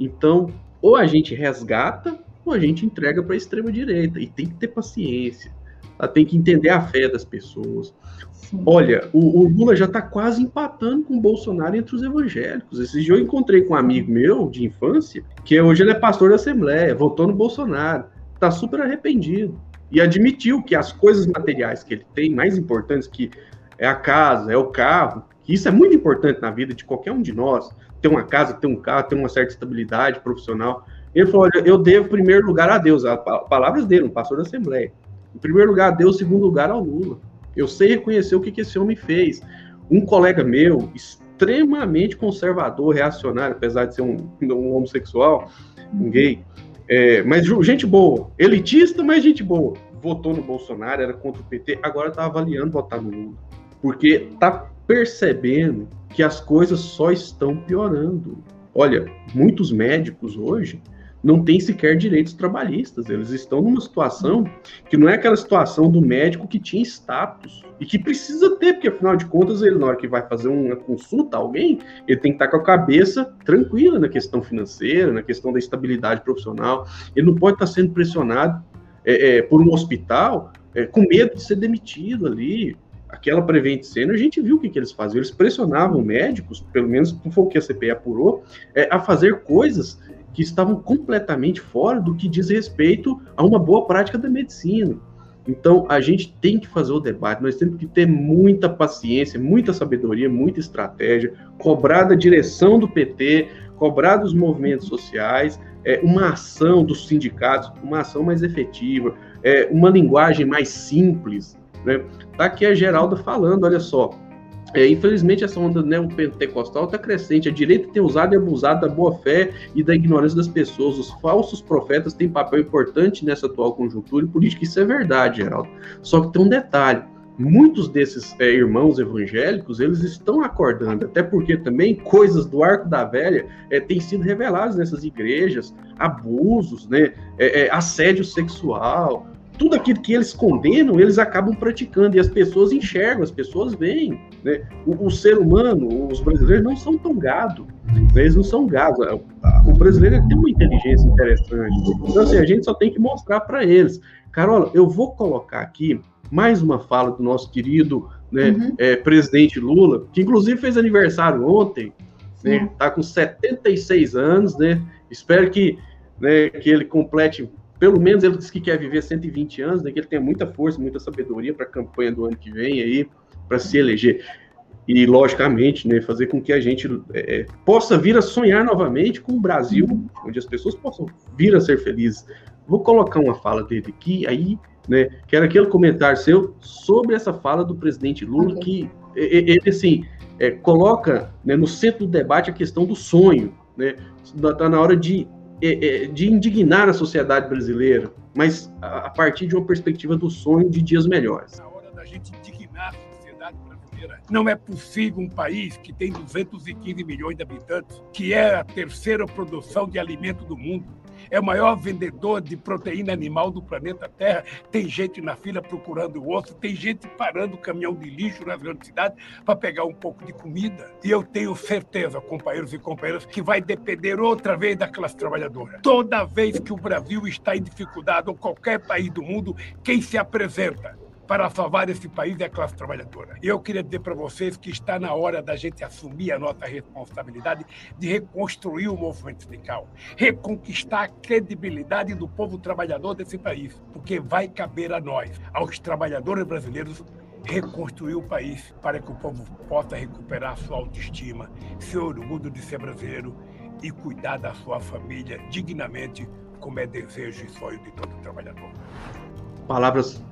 Então, ou a gente resgata ou a gente entrega para a extrema direita. E tem que ter paciência. Ela tem que entender a fé das pessoas. Sim. Olha, o, o, Lula já está quase empatando com o Bolsonaro entre os evangélicos. Esse dia eu encontrei com um amigo meu de infância, que hoje ele é pastor da Assembleia, votou no Bolsonaro, está super arrependido. E admitiu que as coisas materiais que ele tem, mais importantes que é a casa, é o carro, que isso é muito importante na vida de qualquer um de nós, ter uma casa, ter um carro, ter uma certa estabilidade profissional. Ele falou: eu devo primeiro lugar a Deus, as palavras dele, um pastor da Assembleia. Em primeiro lugar a Deus, em segundo lugar ao Lula. Eu sei reconhecer o que, que esse homem fez. Um colega meu, extremamente conservador, reacionário, apesar de ser um, um homossexual, um gay, é, mas gente boa, elitista, mas gente boa. Votou no Bolsonaro, era contra o PT, agora está avaliando votar no Lula. Porque está percebendo que as coisas só estão piorando. Olha, muitos médicos hoje não têm sequer direitos trabalhistas. Eles estão numa situação que não é aquela situação do médico que tinha status e que precisa ter, porque afinal de contas, ele, na hora que vai fazer uma consulta a alguém, ele tem que estar com a cabeça tranquila na questão financeira, na questão da estabilidade profissional. Ele não pode estar sendo pressionado é, é, por um hospital é, com medo de ser demitido ali. Aquela Prevent Senior, a gente viu o que, que eles faziam. Eles pressionavam médicos, pelo menos foi o que a CPI apurou, é, a fazer coisas que estavam completamente fora do que diz respeito a uma boa prática da medicina. Então, a gente tem que fazer o debate, nós temos que ter muita paciência, muita sabedoria, muita estratégia, cobrar da direção do PT, cobrar dos movimentos sociais, é, uma ação dos sindicatos, uma ação mais efetiva, é, uma linguagem mais simples. Né? Tá aqui a Geralda falando, olha só, é, infelizmente, essa onda neopentecostal está crescente. A direita tem usado e abusado da boa-fé e da ignorância das pessoas. Os falsos profetas têm papel importante nessa atual conjuntura política. Isso é verdade, Geraldo. Só que tem um detalhe. Muitos desses é, irmãos evangélicos, eles estão acordando, até porque também coisas do arco da velha é, têm sido reveladas nessas igrejas, abusos, né, é, é assédio sexual, tudo aquilo que eles condenam, eles acabam praticando e as pessoas enxergam, as pessoas veem. Né? O, o ser humano, os brasileiros não são tão gado, né? eles não são gado. O brasileiro tem uma inteligência interessante. Então, assim, a gente só tem que mostrar para eles. Carola, eu vou colocar aqui mais uma fala do nosso querido né, uhum. é, presidente Lula, que inclusive fez aniversário ontem, né, tá com 76 anos, né? Espero que, né, que ele complete pelo menos ele disse que quer viver 120 anos, né, que ele tenha muita força, muita sabedoria para a campanha do ano que vem aí, para se eleger. E, logicamente, né, fazer com que a gente é, é, possa vir a sonhar novamente com o Brasil, onde as pessoas possam vir a ser felizes. Vou colocar uma fala dele aqui, aí, né, que era aquele comentário seu sobre essa fala do presidente Lula, que ele, assim, é, coloca né, no centro do debate a questão do sonho, né, está na hora de de indignar a sociedade brasileira, mas a partir de uma perspectiva do sonho de dias melhores. Na hora da gente indignar a sociedade brasileira, não é possível um país que tem 215 milhões de habitantes, que é a terceira produção de alimento do mundo, é o maior vendedor de proteína animal do planeta Terra. Tem gente na fila procurando o osso, tem gente parando o caminhão de lixo nas grandes cidades para pegar um pouco de comida. E eu tenho certeza, companheiros e companheiras, que vai depender outra vez da classe trabalhadora. Toda vez que o Brasil está em dificuldade, ou qualquer país do mundo, quem se apresenta para salvar esse país é a classe trabalhadora. Eu queria dizer para vocês que está na hora da gente assumir a nossa responsabilidade de reconstruir o movimento sindical, reconquistar a credibilidade do povo trabalhador desse país, porque vai caber a nós, aos trabalhadores brasileiros, reconstruir o país para que o povo possa recuperar sua autoestima, seu orgulho de ser brasileiro e cuidar da sua família dignamente, como é desejo e sonho de todo trabalhador. Palavras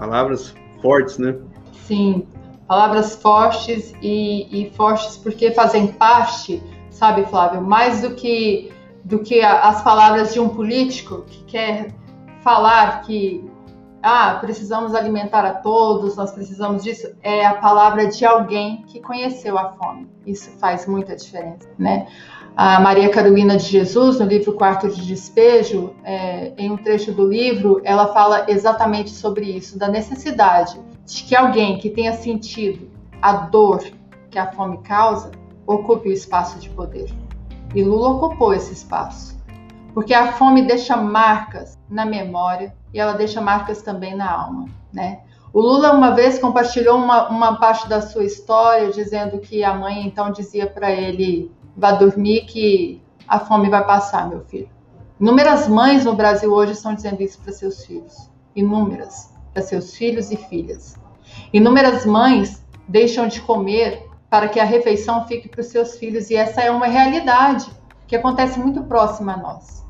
Palavras fortes, né? Sim, palavras fortes e, e fortes porque fazem parte, sabe, Flávio, mais do que do que as palavras de um político que quer falar que ah, precisamos alimentar a todos, nós precisamos disso, é a palavra de alguém que conheceu a fome. Isso faz muita diferença, né? A Maria Carolina de Jesus, no livro Quarto de Despejo, é, em um trecho do livro, ela fala exatamente sobre isso, da necessidade de que alguém que tenha sentido a dor que a fome causa ocupe o espaço de poder. E Lula ocupou esse espaço, porque a fome deixa marcas na memória e ela deixa marcas também na alma, né? O Lula uma vez compartilhou uma, uma parte da sua história dizendo que a mãe então dizia para ele vá dormir que a fome vai passar, meu filho. Inúmeras mães no Brasil hoje estão dizendo isso para seus filhos. Inúmeras, para seus filhos e filhas. Inúmeras mães deixam de comer para que a refeição fique para os seus filhos, e essa é uma realidade que acontece muito próxima a nós.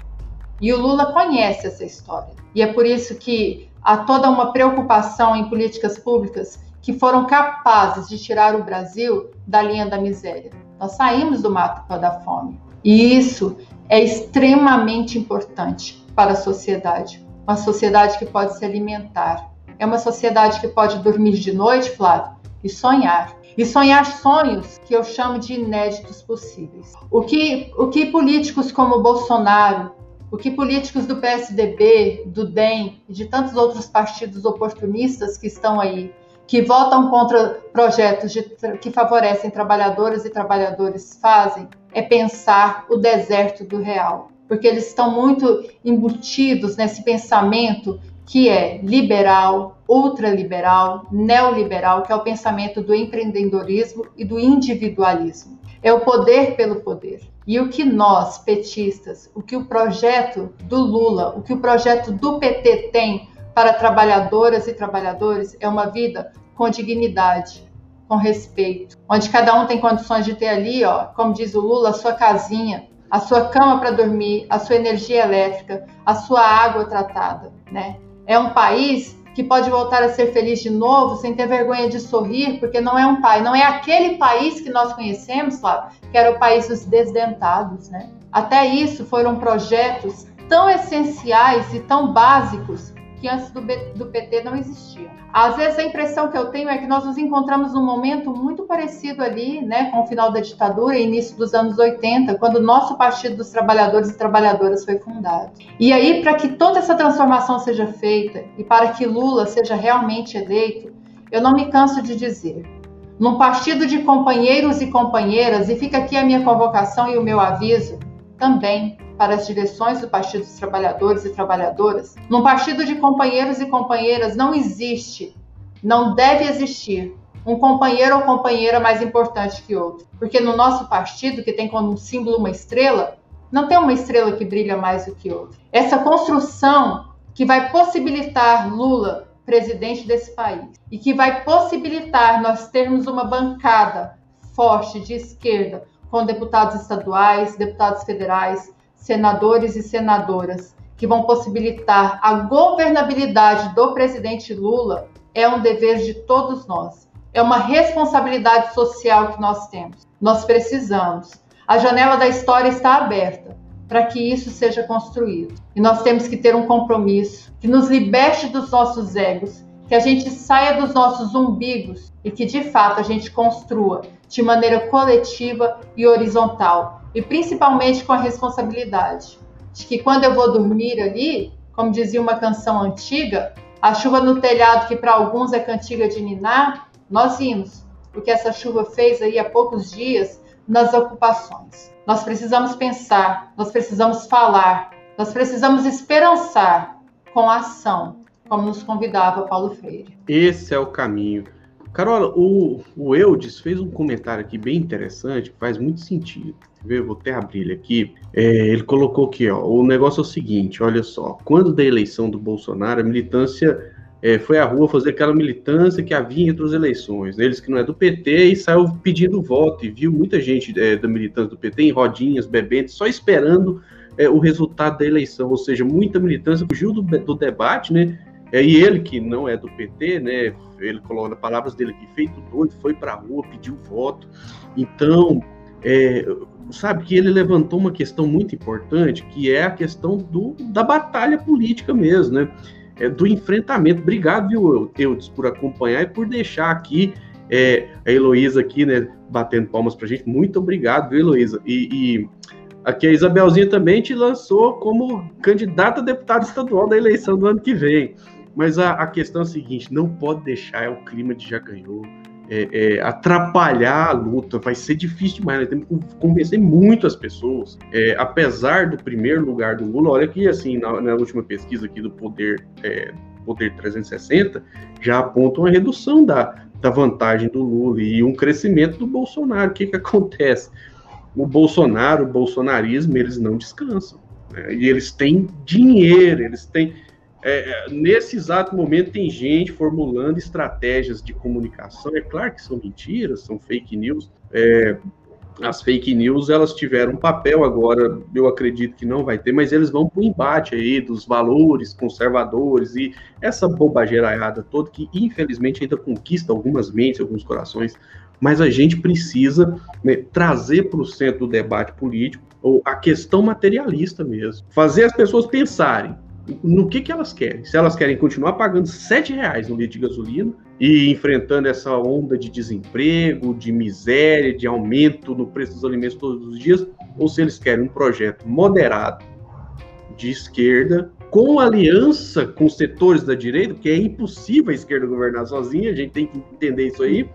E o Lula conhece essa história. E é por isso que há toda uma preocupação em políticas públicas que foram capazes de tirar o Brasil da linha da miséria. Nós saímos do mapa da fome. E isso é extremamente importante para a sociedade. Uma sociedade que pode se alimentar. É uma sociedade que pode dormir de noite, Flávio, e sonhar. E sonhar sonhos que eu chamo de inéditos possíveis. O que, o que políticos como Bolsonaro, O que políticos do PSDB, do DEM e de tantos outros partidos oportunistas que estão aí, que votam contra projetos de, que favorecem trabalhadoras e trabalhadores, fazem é pensar o deserto do real. Porque eles estão muito embutidos nesse pensamento que é liberal, ultraliberal, neoliberal, que é o pensamento do empreendedorismo e do individualismo. É o poder pelo poder. E o que nós, petistas, o que o projeto do Lula, o que o projeto do PT tem para trabalhadoras e trabalhadores é uma vida com dignidade, com respeito, onde cada um tem condições de ter ali, ó, como diz o Lula, a sua casinha, a sua cama para dormir, a sua energia elétrica, a sua água tratada, né? É um país que pode voltar a ser feliz de novo sem ter vergonha de sorrir, porque não é um pai, não é aquele país que nós conhecemos, claro, que era o país dos desdentados, né? Até isso foram projetos tão essenciais e tão básicos que antes do, do PT não existiam. Às vezes a impressão que eu tenho é que nós nos encontramos num momento muito parecido ali, né, com o final da ditadura e início dos anos 80, quando o nosso Partido dos Trabalhadores e Trabalhadoras foi fundado. E aí, para que toda essa transformação seja feita e para que Lula seja realmente eleito, eu não me canso de dizer, num partido de companheiros e companheiras, e fica aqui a minha convocação e o meu aviso também para as direções do Partido dos Trabalhadores e Trabalhadoras, num partido de companheiros e companheiras não existe, não deve existir um companheiro ou companheira mais importante que outro. Porque no nosso partido, que tem como símbolo uma estrela, não tem uma estrela que brilha mais do que outra. Essa construção que vai possibilitar Lula presidente desse país e que vai possibilitar nós termos uma bancada forte de esquerda com deputados estaduais, deputados federais, senadores e senadoras que vão possibilitar a governabilidade do presidente Lula é um dever de todos nós. É uma responsabilidade social que nós temos. Nós precisamos. A janela da história está aberta para que isso seja construído. E nós temos que ter um compromisso que nos liberte dos nossos egos, que a gente saia dos nossos umbigos e que de fato a gente construa de maneira coletiva e horizontal e principalmente com a responsabilidade de que quando eu vou dormir ali, como dizia uma canção antiga, a chuva no telhado, que para alguns é cantiga de ninar, nós vimos o que essa chuva fez aí há poucos dias nas ocupações. Nós precisamos pensar, nós precisamos falar, nós precisamos esperançar com a ação, como nos convidava Paulo Freire. Esse é o caminho. Carola, o, o Eudes fez um comentário aqui bem interessante, que faz muito sentido. Eu vou até abrir aqui. É, ele colocou aqui, ó, o negócio é o seguinte, olha só, quando da eleição do Bolsonaro, a militância é, foi à rua fazer aquela militância que havia entre as eleições, né? eles que não é do PT, e saiu pedindo voto, e viu muita gente é, da militância do PT em rodinhas, bebendo, só esperando é, o resultado da eleição, ou seja, muita militância fugiu do, do debate, né, é, e ele, que não é do PT, né, ele coloca palavras dele aqui, feito doido, foi para a rua, pediu voto. Então, é, sabe que ele levantou uma questão muito importante, que é a questão do, da batalha política mesmo, né? É, do enfrentamento. Obrigado, viu, Eudes, por acompanhar e por deixar aqui é, a Heloísa aqui, né, batendo palmas para a gente. Muito obrigado, viu, Heloísa? E, e, aqui a Isabelzinha também te lançou como candidata a deputada estadual da eleição do ano que vem. Mas a, a questão é a seguinte: não pode deixar é o clima de já ganhou. É, é, atrapalhar a luta, vai ser difícil demais, nós temos que convencer muito as pessoas. É, apesar do primeiro lugar do Lula, olha que assim, na, na última pesquisa aqui do Poder, é, Poder 360, já aponta uma redução da, da vantagem do Lula e um crescimento do Bolsonaro. O que, que acontece? O Bolsonaro, o bolsonarismo, eles não descansam. Né? E eles têm dinheiro, eles têm é, é, nesse exato momento tem gente formulando estratégias de comunicação. É claro que são mentiras, são fake news. É, as fake news elas tiveram um papel agora, eu acredito que não vai ter, mas eles vão para o embate aí dos valores conservadores e essa bobageiraiada toda que infelizmente ainda conquista algumas mentes, alguns corações. Mas a gente precisa né, trazer para o centro do debate político a questão materialista mesmo, fazer as pessoas pensarem no que, que elas querem. Se elas querem continuar pagando sete reais no litro de gasolina e enfrentando essa onda de desemprego, de miséria, de aumento no preço dos alimentos todos os dias, ou se eles querem um projeto moderado de esquerda, com aliança com setores da direita, porque é impossível a esquerda governar sozinha, a gente tem que entender isso aí,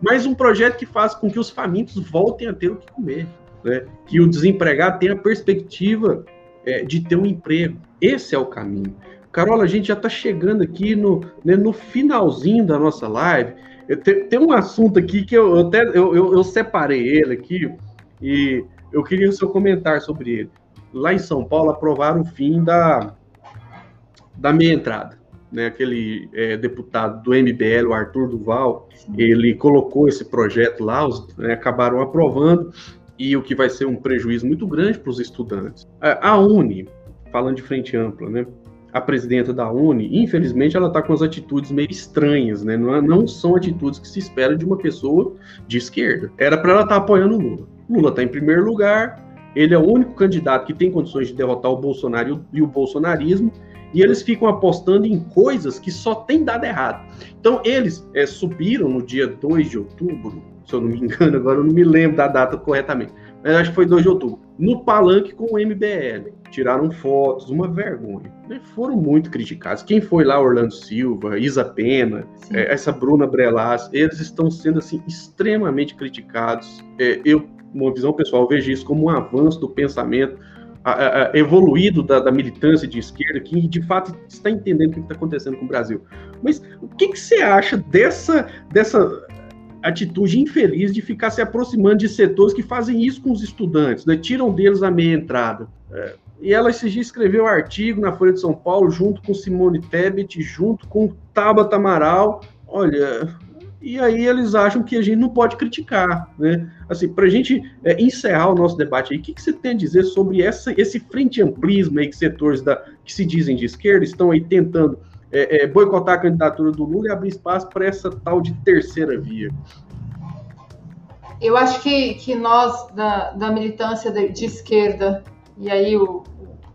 mas um projeto que faz com que os famintos voltem a ter o que comer, né? que o desempregado tenha a perspectiva é, de ter um emprego. Esse é o caminho. Carola, a gente já está chegando aqui no, né, no finalzinho da nossa live. Te, tem um assunto aqui que eu, eu até eu, eu, eu separei ele aqui e eu queria o seu comentário sobre ele. Lá em São Paulo aprovaram o fim da, da meia entrada. Né, aquele é, deputado do MBL, o Arthur Duval, ele colocou esse projeto lá, os, né, acabaram aprovando, e o que vai ser um prejuízo muito grande para os estudantes. A Uni, falando de frente ampla, né, a presidenta da Uni, infelizmente, ela está com as atitudes meio estranhas, né? Não, não, são atitudes que se espera de uma pessoa de esquerda. Era para ela estar tá apoiando o Lula. Lula está em primeiro lugar, ele é o único candidato que tem condições de derrotar o Bolsonaro e o bolsonarismo, e eles ficam apostando em coisas que só tem dado errado. Então, eles é, subiram no dia 2 de outubro, se eu não me engano, agora eu não me lembro da data corretamente, mas acho que foi 2 de outubro, no palanque com o MBL. Tiraram fotos, uma vergonha. Né? Foram muito criticados. Quem foi lá, Orlando Silva, Isa Pena, é, essa Bruna Brelas, eles estão sendo assim extremamente criticados. É, eu uma visão pessoal, vejo isso como um avanço do pensamento a, a, evoluído da, da, militância de esquerda, que de fato está entendendo o que está acontecendo com o Brasil. Mas o que, que você acha dessa, dessa atitude infeliz de ficar se aproximando de setores que fazem isso com os estudantes, né? tiram deles a meia entrada? É, e ela esses dias escreveu um artigo na Folha de São Paulo, junto com Simone Tebet, junto com Tabata Amaral. Olha, e aí eles acham que a gente não pode criticar, né? Assim, para a gente é, encerrar o nosso debate aí, o que, que, você tem a dizer sobre essa, esse frente amplismo aí que setores da, que se dizem de esquerda estão aí tentando é, é, boicotar a candidatura do Lula e abrir espaço para essa tal de terceira via? Eu acho que, que nós, da, da militância de, de esquerda, e aí o,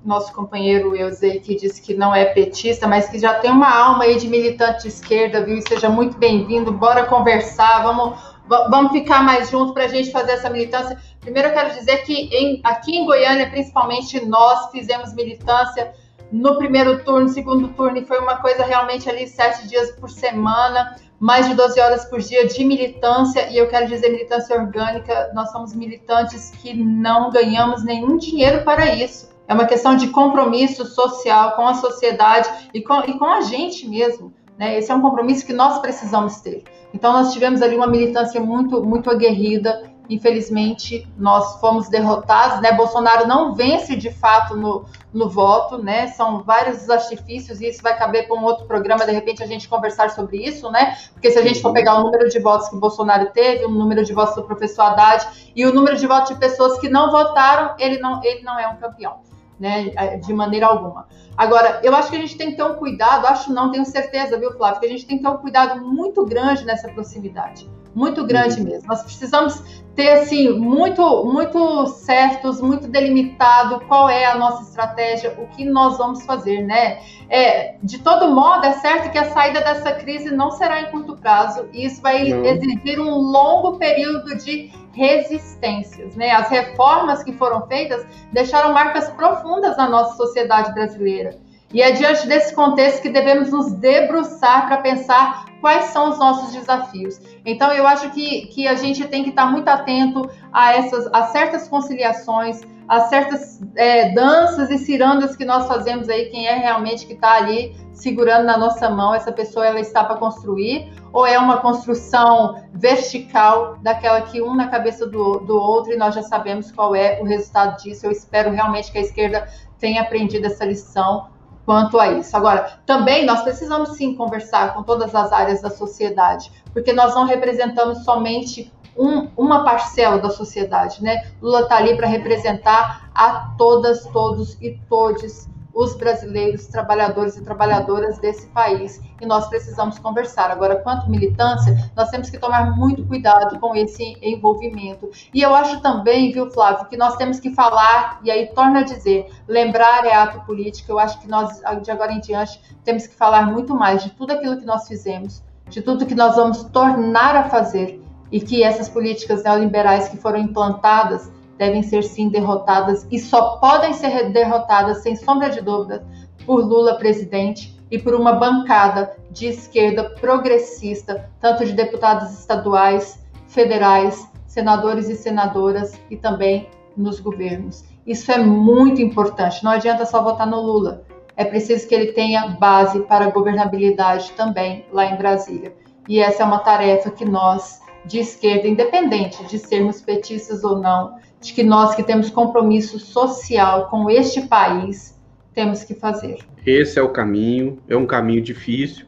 nosso companheiro Eusei, que disse que não é petista, mas que já tem uma alma aí de militante de esquerda, viu? E seja muito bem-vindo, bora conversar, vamos, vamos ficar mais juntos para a gente fazer essa militância. Primeiro eu quero dizer que em, aqui em Goiânia, principalmente, nós fizemos militância no primeiro turno, segundo turno, e foi uma coisa realmente ali sete dias por semana, mais de 12 horas por dia de militância, e eu quero dizer militância orgânica, nós somos militantes que não ganhamos nenhum dinheiro para isso é uma questão de compromisso social com a sociedade e com, e com a gente mesmo. Né? Esse é um compromisso que nós precisamos ter. Então, nós tivemos ali uma militância muito, muito aguerrida. Infelizmente, nós fomos derrotados. Né? Bolsonaro não vence de fato no, no voto, né? São vários artifícios e isso vai caber para um outro programa, de repente, a gente conversar sobre isso, né? Porque se a gente for pegar o número de votos que Bolsonaro teve, o número de votos do professor Haddad e o número de votos de pessoas que não votaram, ele não, ele não é um campeão né, de maneira alguma. Agora, eu acho que a gente tem que ter um cuidado, acho não, tenho certeza, viu, Flávio, que a gente tem que ter um cuidado muito grande nessa proximidade, muito grande uhum. mesmo. Nós precisamos ter, assim, muito, muito certos, muito delimitado qual é a nossa estratégia, o que nós vamos fazer, né? É, de todo modo, é certo que a saída dessa crise não será em curto prazo, e isso vai não. exigir um longo período de resistências. Né? As reformas que foram feitas deixaram marcas profundas na nossa sociedade brasileira. E é diante desse contexto que devemos nos debruçar para pensar quais são os nossos desafios. Então, eu acho que, que a gente tem que estar muito atento a essas a certas conciliações, a certas é, danças e cirandas que nós fazemos aí, quem é realmente que está ali segurando na nossa mão, essa pessoa ela está para construir, ou é uma construção vertical, daquela que um na cabeça do, do outro, e nós já sabemos qual é o resultado disso. Eu espero realmente que a esquerda tenha aprendido essa lição quanto a isso. Agora, também nós precisamos sim conversar com todas as áreas da sociedade, porque nós não representamos somente um, uma parcela da sociedade, né? Lula está ali para representar a todas, todos e todes os brasileiros, trabalhadores e trabalhadoras desse país. E nós precisamos conversar. Agora, quanto militância, nós temos que tomar muito cuidado com esse envolvimento. E eu acho também, viu, Flávio, que nós temos que falar, e aí torna a dizer, lembrar é ato político. Eu acho que nós, de agora em diante, temos que falar muito mais de tudo aquilo que nós fizemos, de tudo que nós vamos tornar a fazer, e que essas políticas neoliberais que foram implantadas devem ser sim derrotadas e só podem ser derrotadas, sem sombra de dúvida, por Lula presidente e por uma bancada de esquerda progressista, tanto de deputados estaduais, federais, senadores e senadoras e também nos governos. Isso é muito importante. Não adianta só votar no Lula. É preciso que ele tenha base para governabilidade também lá em Brasília. E essa é uma tarefa que nós, de esquerda, independente de sermos petistas ou não, de que nós que temos compromisso social com este país, temos que fazer. Esse é o caminho, é um caminho difícil.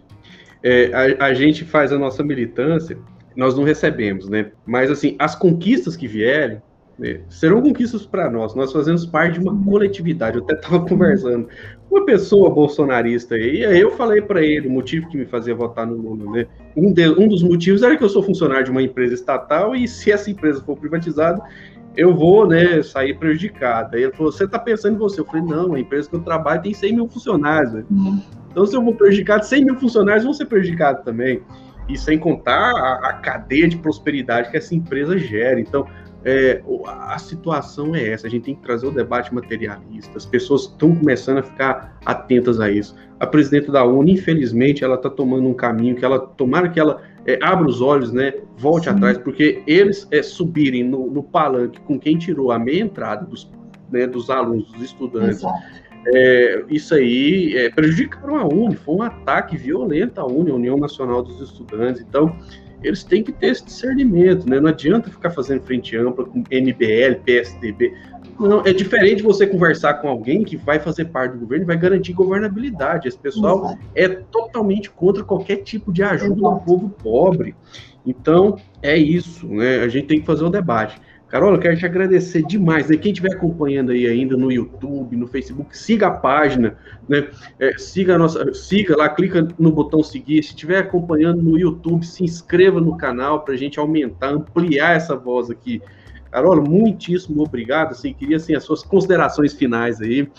É, a, a gente faz a nossa militância, nós não recebemos, né? Mas assim, as conquistas que vierem, né, serão conquistas para nós. Nós fazemos parte de uma coletividade. Eu até estava conversando uma pessoa bolsonarista aí, e aí eu falei para ele o motivo que me fazia votar no Lula, né? Um, de, um dos motivos era que eu sou funcionário de uma empresa estatal e se essa empresa for privatizada, eu vou, né, sair prejudicado. Aí ele falou: Você está pensando em você? Eu falei: Não, a empresa que eu trabalho tem 100 mil funcionários. Né? Uhum. Então, se eu vou prejudicado, 100 mil funcionários vão ser prejudicados também. E sem contar a, a cadeia de prosperidade que essa empresa gera. Então, é, a situação é essa, a gente tem que trazer o debate materialista, as pessoas estão começando a ficar atentas a isso. A presidenta da ONU, infelizmente, ela está tomando um caminho que ela, tomara que ela é, abra os olhos, né, volte Sim. atrás, porque eles é, subirem no, no, palanque com quem tirou a meia entrada dos, né, dos alunos, dos estudantes, é, isso aí é, prejudicaram a UNE, foi um ataque violento à UNE, a União Nacional dos Estudantes, então eles têm que ter esse discernimento, né? Não adianta ficar fazendo frente ampla com MBL, PSDB. Não, é diferente você conversar com alguém que vai fazer parte do governo e vai garantir governabilidade. Esse pessoal Exato. é totalmente contra qualquer tipo de ajuda ao povo pobre. Então, é isso, né? A gente tem que fazer o um debate. Carol, eu quero te agradecer demais. Né? Quem estiver acompanhando aí ainda no YouTube, no Facebook, siga a página, né? É, siga nossa, siga lá, clica no botão seguir. Se estiver acompanhando no YouTube, se inscreva no canal para a gente aumentar, ampliar essa voz aqui. Carol, muitíssimo obrigado. Assim, queria assim, as suas considerações finais aí.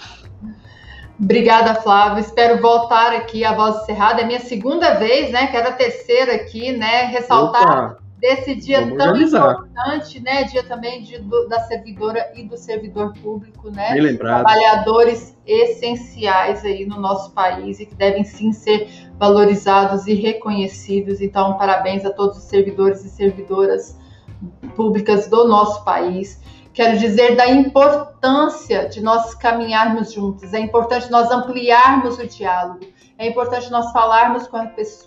Obrigada, Flávio. Espero voltar aqui à Voz Cerrada. É minha segunda vez, né? Quero a terceira aqui, né? Ressaltar Opa desse dia Vamos tão organizar. importante, né? Dia também de, do, da servidora e do servidor público, né? Bem lembrado. Trabalhadores essenciais aí no nosso país e que devem sim ser valorizados e reconhecidos. Então, parabéns a todos os servidores e servidoras públicas do nosso país. Quero dizer da importância de nós caminharmos juntos, é importante nós ampliarmos o diálogo, é importante nós falarmos com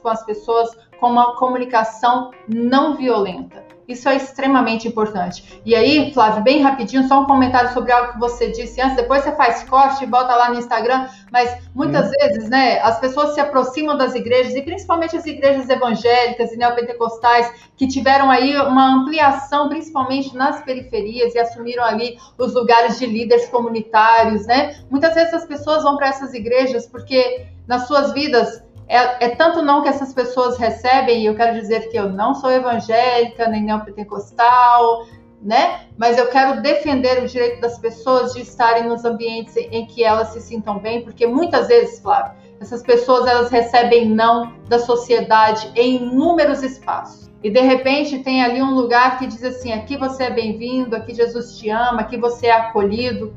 as pessoas com uma comunicação não violenta. Isso é extremamente importante. E aí, Flávio, bem rapidinho, só um comentário sobre algo que você disse antes. Depois você faz corte e bota lá no Instagram. Mas muitas hum. vezes, né, as pessoas se aproximam das igrejas e principalmente as igrejas evangélicas e neopentecostais que tiveram aí uma ampliação, principalmente nas periferias e assumiram ali os lugares de líderes comunitários, né? Muitas vezes as pessoas vão para essas igrejas porque nas suas vidas é, é, tanto não que essas pessoas recebem, e eu quero dizer que eu não sou evangélica, nem neopentecostal, né? Mas eu quero defender o direito das pessoas de estarem nos ambientes em que elas se sintam bem, porque muitas vezes, Flávio, essas pessoas elas recebem não da sociedade em inúmeros espaços. E de repente tem ali um lugar que diz assim: aqui você é bem-vindo, aqui Jesus te ama, aqui você é acolhido.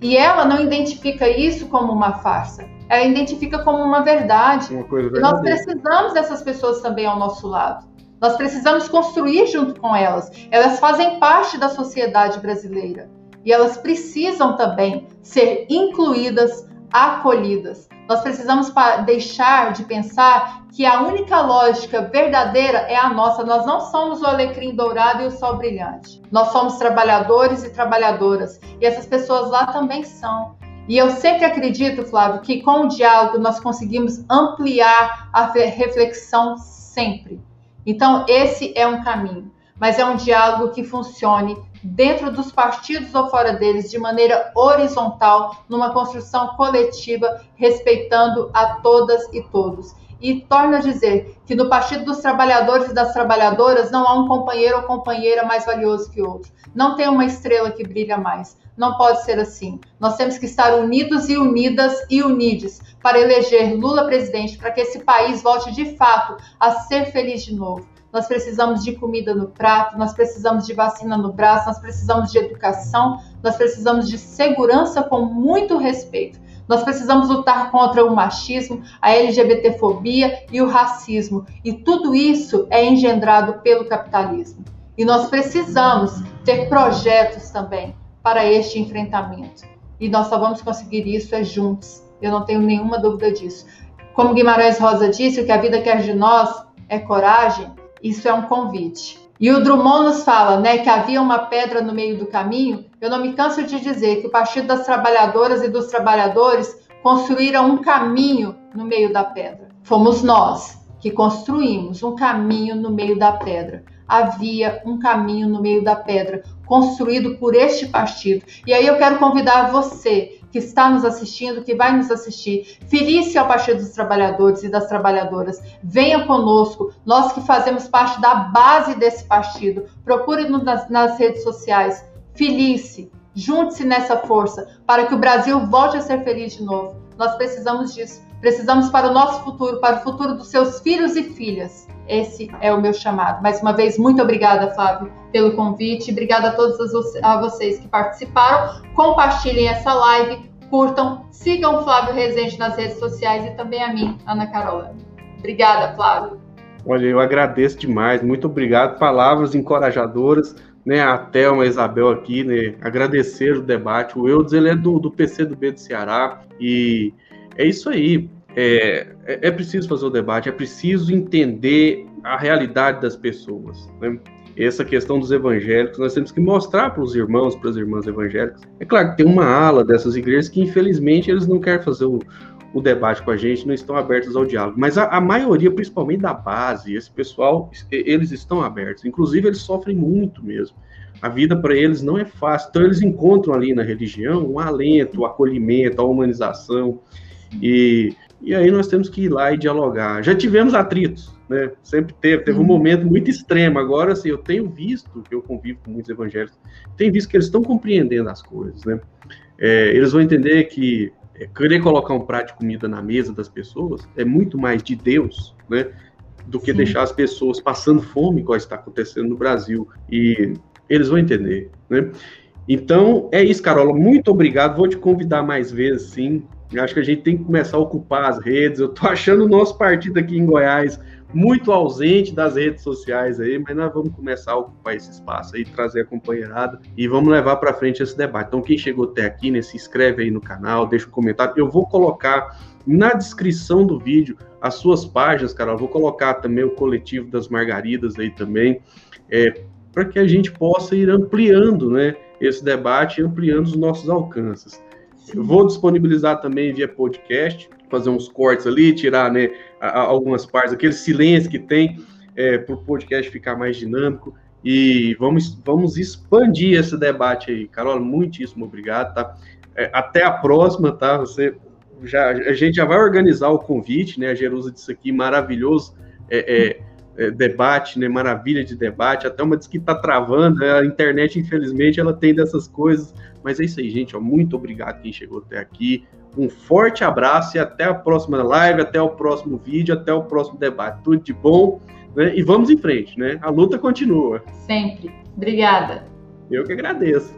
E ela não identifica isso como uma farsa ela identifica como uma verdade. Uma e nós precisamos dessas pessoas também ao nosso lado. Nós precisamos construir junto com elas. Elas fazem parte da sociedade brasileira e elas precisam também ser incluídas, acolhidas. Nós precisamos deixar de pensar que a única lógica verdadeira é a nossa. Nós não somos o alecrim dourado e o sol brilhante. Nós somos trabalhadores e trabalhadoras. E essas pessoas lá também são. E eu sempre acredito, Flávio, que com o diálogo nós conseguimos ampliar a reflexão sempre. Então, esse é um caminho, mas é um diálogo que funcione dentro dos partidos ou fora deles, de maneira horizontal, numa construção coletiva, respeitando a todas e todos. E torno a dizer que no Partido dos Trabalhadores e das Trabalhadoras não há um companheiro ou companheira mais valioso que outro. Não tem uma estrela que brilha mais. Não pode ser assim. Nós temos que estar unidos e unidas e unides para eleger Lula presidente, para que esse país volte de fato a ser feliz de novo. nós precisamos de comida no prato, nós precisamos de vacina no braço, nós precisamos de educação, nós precisamos de segurança com muito respeito. Nós precisamos lutar contra o machismo, a LGBTfobia e o racismo. E tudo isso é engendrado pelo capitalismo. E nós precisamos ter projetos também para este enfrentamento. E nós só vamos conseguir isso é juntos. Eu não tenho nenhuma dúvida disso. Como Guimarães Rosa disse, o que a vida quer de nós é coragem. Isso é um convite. E o Drummond nos fala né, que havia uma pedra no meio do caminho. Eu não me canso de dizer que o Partido das Trabalhadoras e dos Trabalhadores construíram um caminho no meio da pedra. Fomos nós que construímos um caminho no meio da pedra. Havia um caminho no meio da pedra construído por este partido. E aí eu quero convidar você que está nos assistindo, que vai nos assistir, filie-se ao Partido dos Trabalhadores e das Trabalhadoras. Venha conosco, nós que fazemos parte da base desse partido. Procure-nos nas, nas redes sociais. Filie-se, junte-se nessa força para que o Brasil volte a ser feliz de novo. Nós precisamos disso. Precisamos para o nosso futuro, para o futuro dos seus filhos e filhas. Esse é o meu chamado. Mais uma vez, muito obrigada, Flávio, pelo convite. Obrigada a todos a vocês que participaram. Compartilhem essa live, curtam, sigam o Flávio Rezende nas redes sociais e também a mim, Ana Carola. Obrigada, Flávio. Olha, eu agradeço demais. Muito obrigado. Palavras encorajadoras né, a Thelma, a Isabel aqui, né, agradecer o debate. O Eudes, ele é do, do PCdoB do Ceará e é isso aí. É, é, é, preciso fazer o debate, é preciso entender a realidade das pessoas. Né? Essa questão dos evangélicos, nós temos que mostrar para os irmãos, para as irmãs evangélicas. É claro que tem uma ala dessas igrejas que, infelizmente, eles não querem fazer o, o debate com a gente, não estão abertos ao diálogo. Mas a, a, maioria, principalmente da base, esse pessoal, eles estão abertos. Inclusive, eles sofrem muito mesmo. A vida para eles não é fácil. Então, eles encontram ali na religião um alento, o um acolhimento, a humanização. E, e aí nós temos que ir lá e dialogar. Já tivemos atritos, né? Sempre teve. Teve um momento muito extremo. Agora, assim, eu tenho visto, que eu convivo com muitos evangélicos, tenho visto que eles estão compreendendo as coisas, né? É, eles vão entender que é, querer colocar um prato de comida na mesa das pessoas é muito mais de Deus, né? Do que Sim. deixar as pessoas passando fome, igual está acontecendo no Brasil. E eles vão entender, né? Então, é isso, Carola. Muito obrigado. Vou te convidar mais vezes, sim. Acho que a gente tem que começar a ocupar as redes. Eu tô achando o nosso partido aqui em Goiás muito ausente das redes sociais aí, mas nós vamos começar a ocupar esse espaço aí, trazer a companheirada e vamos levar para frente esse debate. Então, quem chegou até aqui, né, se inscreve aí no canal, deixa um comentário. Eu vou colocar na descrição do vídeo as suas páginas, Carol. Vou colocar também o coletivo das Margaridas aí também, é, para que a gente possa ir ampliando, né, esse debate, ampliando os nossos alcances. Eu vou disponibilizar também via podcast, fazer uns cortes ali, tirar né, algumas partes, aquele silêncio que tem, é, para o podcast ficar mais dinâmico. E vamos, vamos expandir esse debate aí. Carol, muitíssimo obrigado, tá? É, até a próxima, tá? Você já, a gente já vai organizar o convite, né? A Jerusa disse aqui, maravilhoso é, é, é debate, né? Maravilha de debate. Até uma diz que tá travando, né? a internet, infelizmente, ela tem dessas coisas. Mas é isso aí, gente. Ó, muito obrigado quem chegou até aqui. Um forte abraço e até a próxima live, até o próximo vídeo, até o próximo debate. Tudo de bom, né? E vamos em frente, né? A luta continua. Sempre. Obrigada. Eu que agradeço.